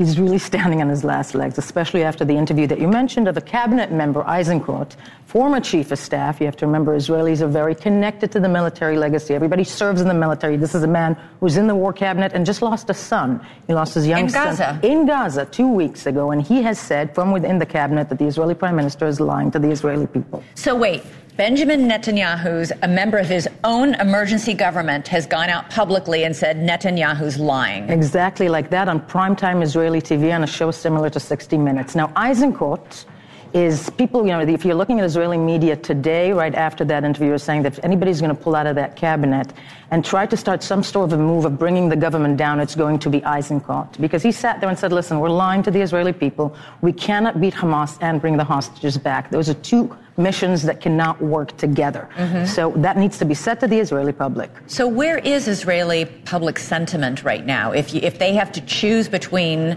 he's really standing on his last legs, especially after the interview that you mentioned of a cabinet member, Eisenkot, former chief of staff. You have to remember Israelis are very connected to the military legacy. Everybody serves in the military. This is a man who's in the war cabinet and just lost a son. He lost his young In son Gaza. in Gaza two weeks ago, and he has said from within the cabinet that the Israeli prime minister is lying to the Israeli people. So wait, Benjamin Netanyahu's a member of his own emergency government has gone out publicly and said Netanyahu's lying. Exactly like that on primetime Israeli TV on a show similar to 60 Minutes. Now, Eisenkot is people, you know, if you're looking at Israeli media today, right after that interview, is saying that if anybody's going to pull out of that cabinet and try to start some sort of a move of bringing the government down, it's going to be Eisenkot. Because he sat there and said, listen, we're lying to the Israeli people. We cannot beat Hamas and bring the hostages back. Those are two missions that cannot work together. Mhm. So that needs to be said to the Israeli public. So where is Israeli public sentiment right now? If you, if they have to choose between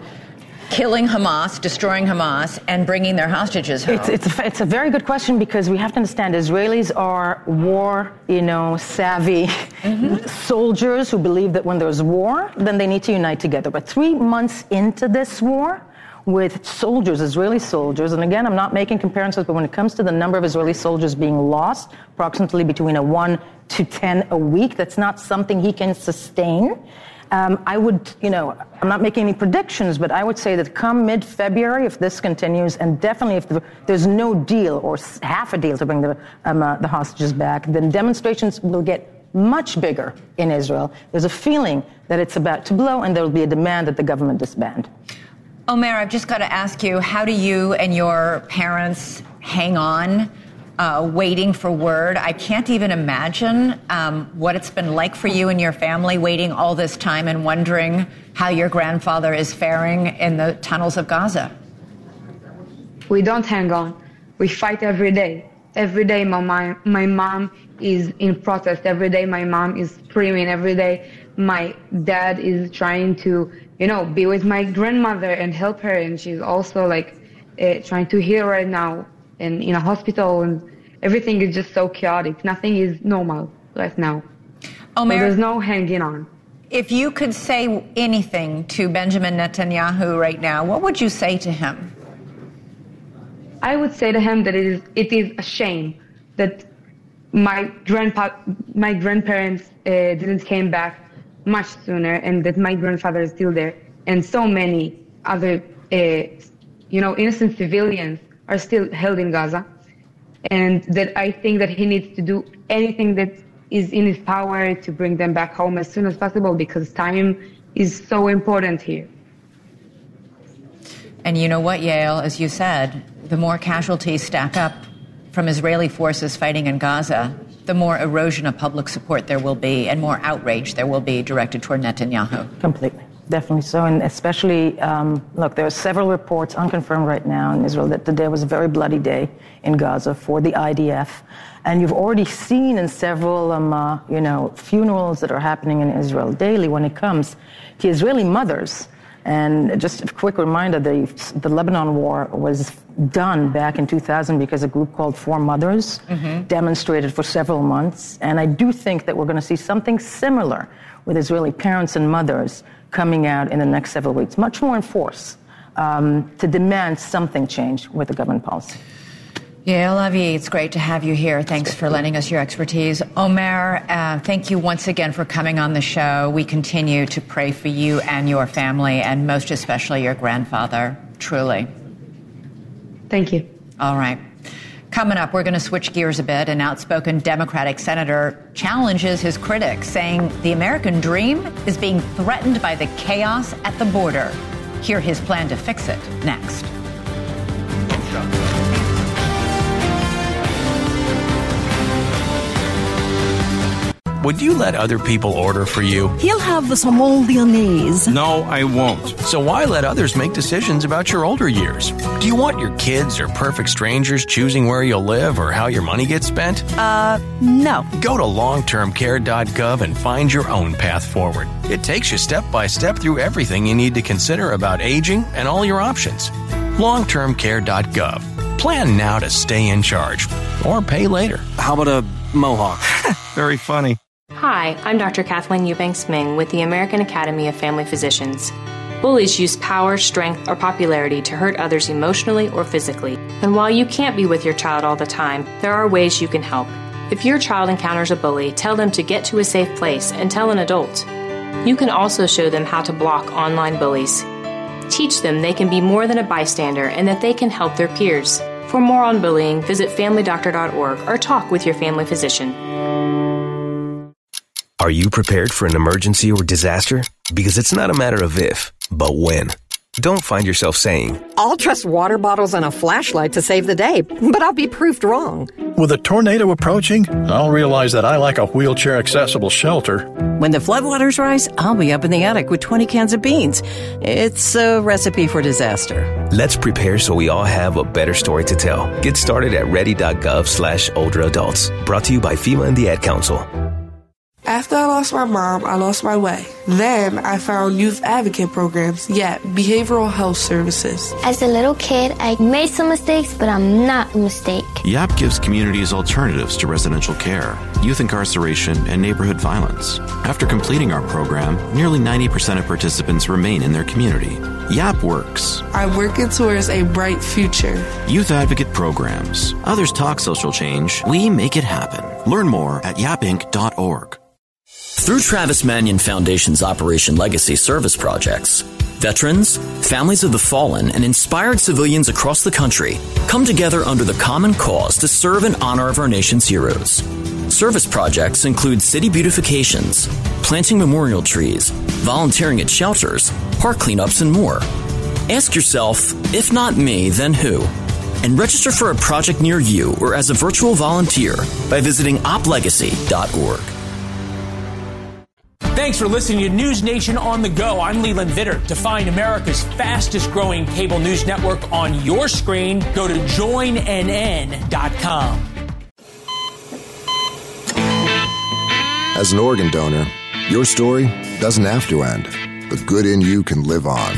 killing Hamas, destroying Hamas, and bringing their hostages home, It's, it's, a, it's a very good question because we have to understand Israelis are war, you know, savvy mm-hmm. soldiers who believe that when there's war, then they need to unite together. But three months into this war, with soldiers, Israeli soldiers, and again, I'm not making comparisons, but when it comes to the number of Israeli soldiers being lost, approximately between a one to 10 a week, that's not something he can sustain. Um, I would, you know, I'm not making any predictions, but I would say that come mid-February, if this continues, and definitely if the, there's no deal or half a deal to bring the, um, uh, the hostages back, then demonstrations will get much bigger in Israel. There's a feeling that it's about to blow, and there will be a demand that the government disband. Omer, I've just got to ask you, how do you and your parents hang on, uh, waiting for word? I can't even imagine um, what it's been like for you and your family waiting all this time and wondering how your grandfather is faring in the tunnels of Gaza. We don't hang on. We fight every day. Every day, my, my, mom is in protest. Every day, my mom is screaming. Every day, my dad is trying to, you know, be with my grandmother and help her. And she's also like uh, trying to heal right now and in a hospital. And everything is just so chaotic. Nothing is normal right now. Omer- so there's no hanging on. If you could say anything to Benjamin Netanyahu right now, what would you say to him? I would say to him that it is it is a shame that my grandpa my grandparents uh, didn't came back much sooner, and that my grandfather is still there, and so many other uh, you know innocent civilians are still held in Gaza, and that I think that he needs to do anything that is in his power to bring them back home as soon as possible because time is so important here. And you know what, Yael, as you said, the more casualties stack up from Israeli forces fighting in Gaza, the more erosion of public support there will be and more outrage there will be directed toward Netanyahu. Completely. Definitely so, and especially, um, look, there are several reports, unconfirmed right now in Israel, that today was a very bloody day in Gaza for the IDF. And you've already seen in several, um, uh, you know, funerals that are happening in Israel daily when it comes to Israeli mothers. And just a quick reminder, the, the Lebanon war was done back in 2000 because a group called Four Mothers demonstrated for several months. And I do think that we're going to see something similar with Israeli parents and mothers coming out in the next several weeks, much more in force, um, to demand something change with the government policy. Yael Lavi, it's great to have you here. Thanks for lending us your expertise. Omer, uh, thank you once again for coming on the show. We continue to pray for you and your family, and most especially your grandfather, truly. Thank you. All right. Coming up, we're going to switch gears a bit. An outspoken Democratic senator challenges his critics, saying the American dream is being threatened by the chaos at the border. Hear his plan to fix it next. Would you let other people order for you? He'll have some lyonnaise. No, I won't. So why let others make decisions about your older years? Do you want your kids or perfect strangers choosing where you'll live or how your money gets spent? Uh, no. Go to longtermcare.gov and find your own path forward. It takes you step by step through everything you need to consider about aging and all your options. Longtermcare.gov. Plan now to stay in charge or pay later. How about a mohawk? <laughs> Very funny. Hi, I'm Dr. Kathleen Eubanks Ming with the American Academy of Family Physicians. Bullies use power, strength, or popularity to hurt others emotionally or physically. And while you can't be with your child all the time, there are ways you can help. If your child encounters a bully, tell them to get to a safe place and tell an adult. You can also show them how to block online bullies. Teach them they can be more than a bystander and that they can help their peers. For more on bullying, visit FamilyDoctor.org or talk with your family physician. Are you prepared for an emergency or disaster? Because it's not a matter of if, but when. Don't find yourself saying, I'll trust water bottles and a flashlight to save the day, but I'll be proved wrong. With a tornado approaching, I'll realize that I like a wheelchair accessible shelter. When the floodwaters rise, I'll be up in the attic with 20 cans of beans. It's a recipe for disaster. Let's prepare so we all have a better story to tell. Get started at ready.gov slash older adults. Brought to you by FEMA and the Ad Council. After I lost my mom, I lost my way. Then I found youth advocate programs, yet behavioral health services. As a little kid, I made some mistakes, but I'm not a mistake. YAP gives communities alternatives to residential care, youth incarceration, and neighborhood violence. After completing our program, nearly 90% of participants remain in their community. YAP works. I'm working towards a bright future. Youth Advocate Programs. Others talk social change. We make it happen. Learn more at yapinc.org. Through Travis Manion Foundation's Operation Legacy service projects, veterans, families of the fallen, and inspired civilians across the country come together under the common cause to serve in honor of our nation's heroes. Service projects include city beautifications, planting memorial trees, volunteering at shelters, park cleanups, and more. Ask yourself, if not me, then who? And register for a project near you or as a virtual volunteer by visiting oplegacy.org. Thanks for listening to News Nation on the Go. I'm Leland Vittert. To find America's fastest growing cable news network on your screen, go to joinnn.com. As an organ donor, your story doesn't have to end. The good in you can live on.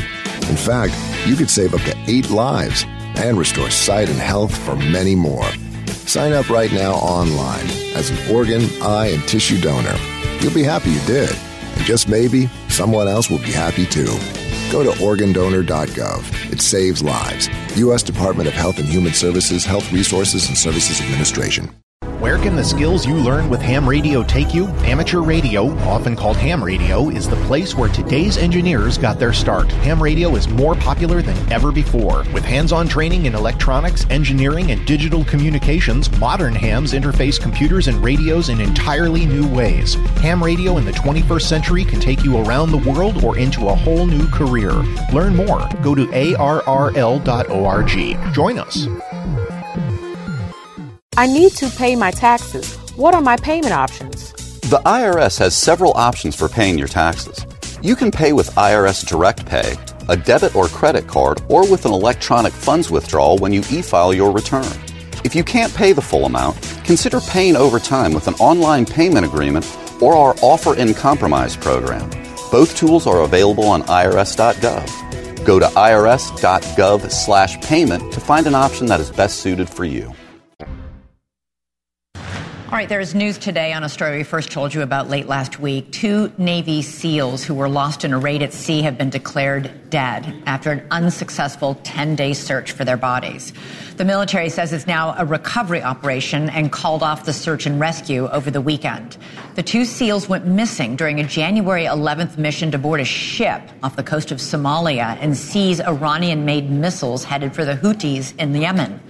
In fact, you could save up to eight lives and restore sight and health for many more. Sign up right now online as an organ, eye, and tissue donor. You'll be happy you did. Just maybe, someone else will be happy too. Go to organdonor.gov. It saves lives. U.S. Department of Health and Human Services, Health Resources and Services Administration. Where can the skills you learn with ham radio take you? Amateur radio, often called ham radio, is the place where today's engineers got their start. Ham radio is more popular than ever before. With hands on training in electronics, engineering, and digital communications, modern hams interface computers and radios in entirely new ways. Ham radio in the 21st century can take you around the world or into a whole new career. Learn more. Go to arrl.org. Join us. I need to pay my taxes. What are my payment options? The IRS has several options for paying your taxes. You can pay with IRS Direct Pay, a debit or credit card, or with an electronic funds withdrawal when you e file your return. If you can't pay the full amount, consider paying over time with an online payment agreement or our Offer in Compromise program. Both tools are available on irs.gov. Go to irs.gov slash payment to find an option that is best suited for you. All right, there is news today on a story we first told you about late last week. Two Navy SEALs who were lost in a raid at sea have been declared dead after an unsuccessful 10 day search for their bodies. The military says it's now a recovery operation and called off the search and rescue over the weekend. The two SEALs went missing during a January 11th mission to board a ship off the coast of Somalia and seize Iranian made missiles headed for the Houthis in Yemen.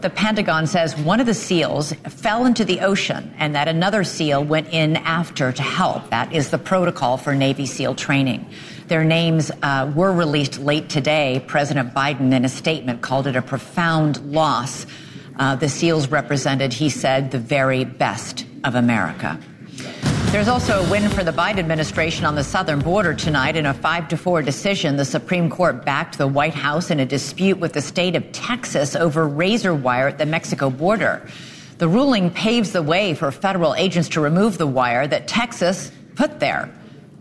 The Pentagon says one of the SEALs fell into the ocean and that another SEAL went in after to help. That is the protocol for Navy SEAL training. Their names uh, were released late today. President Biden, in a statement, called it a profound loss. Uh, the SEALs represented, he said, the very best of America. There's also a win for the Biden administration on the southern border tonight. In a 5 to 4 decision, the Supreme Court backed the White House in a dispute with the state of Texas over razor wire at the Mexico border. The ruling paves the way for federal agents to remove the wire that Texas put there.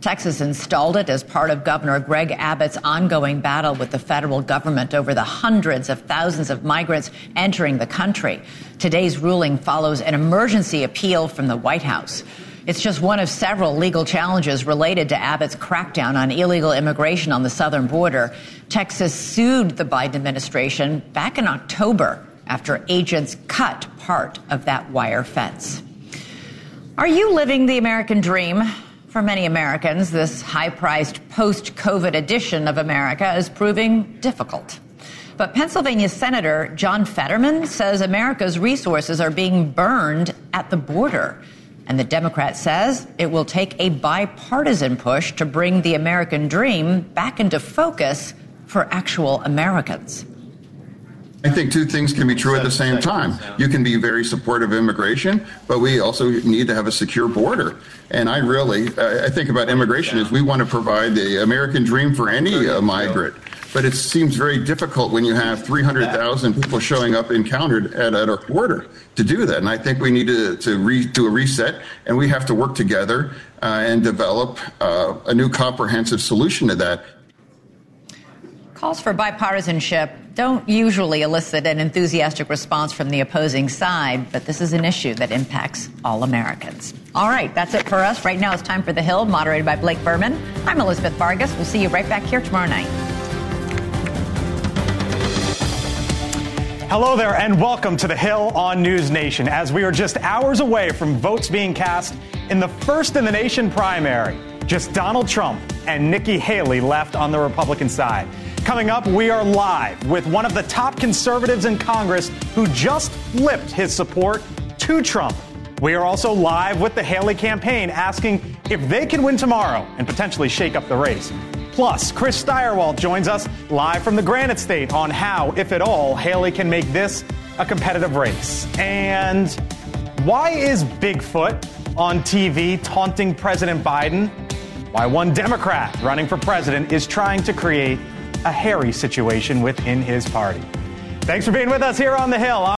Texas installed it as part of Governor Greg Abbott's ongoing battle with the federal government over the hundreds of thousands of migrants entering the country. Today's ruling follows an emergency appeal from the White House. It's just one of several legal challenges related to Abbott's crackdown on illegal immigration on the southern border. Texas sued the Biden administration back in October after agents cut part of that wire fence. Are you living the American dream? For many Americans, this high priced post COVID edition of America is proving difficult. But Pennsylvania Senator John Fetterman says America's resources are being burned at the border. And the Democrat says it will take a bipartisan push to bring the American dream back into focus for actual Americans. I think two things can be true at the same time. You can be very supportive of immigration, but we also need to have a secure border. And I really, I think about immigration as we want to provide the American dream for any uh, migrant. But it seems very difficult when you have 300,000 people showing up encountered at, at our border to do that. And I think we need to, to re, do a reset and we have to work together uh, and develop uh, a new comprehensive solution to that. Calls for bipartisanship don't usually elicit an enthusiastic response from the opposing side, but this is an issue that impacts all Americans. All right, that's it for us. Right now it's time for The Hill, moderated by Blake Burman. I'm Elizabeth Vargas. We'll see you right back here tomorrow night. Hello there, and welcome to The Hill on News Nation. As we are just hours away from votes being cast in the first in the nation primary, just Donald Trump and Nikki Haley left on the Republican side. Coming up, we are live with one of the top conservatives in Congress who just flipped his support to Trump. We are also live with the Haley campaign asking if they can win tomorrow and potentially shake up the race. Plus, Chris Stirewalt joins us live from the Granite State on how, if at all, Haley can make this a competitive race. And why is Bigfoot on TV taunting President Biden? Why one Democrat running for president is trying to create a hairy situation within his party. Thanks for being with us here on the Hill.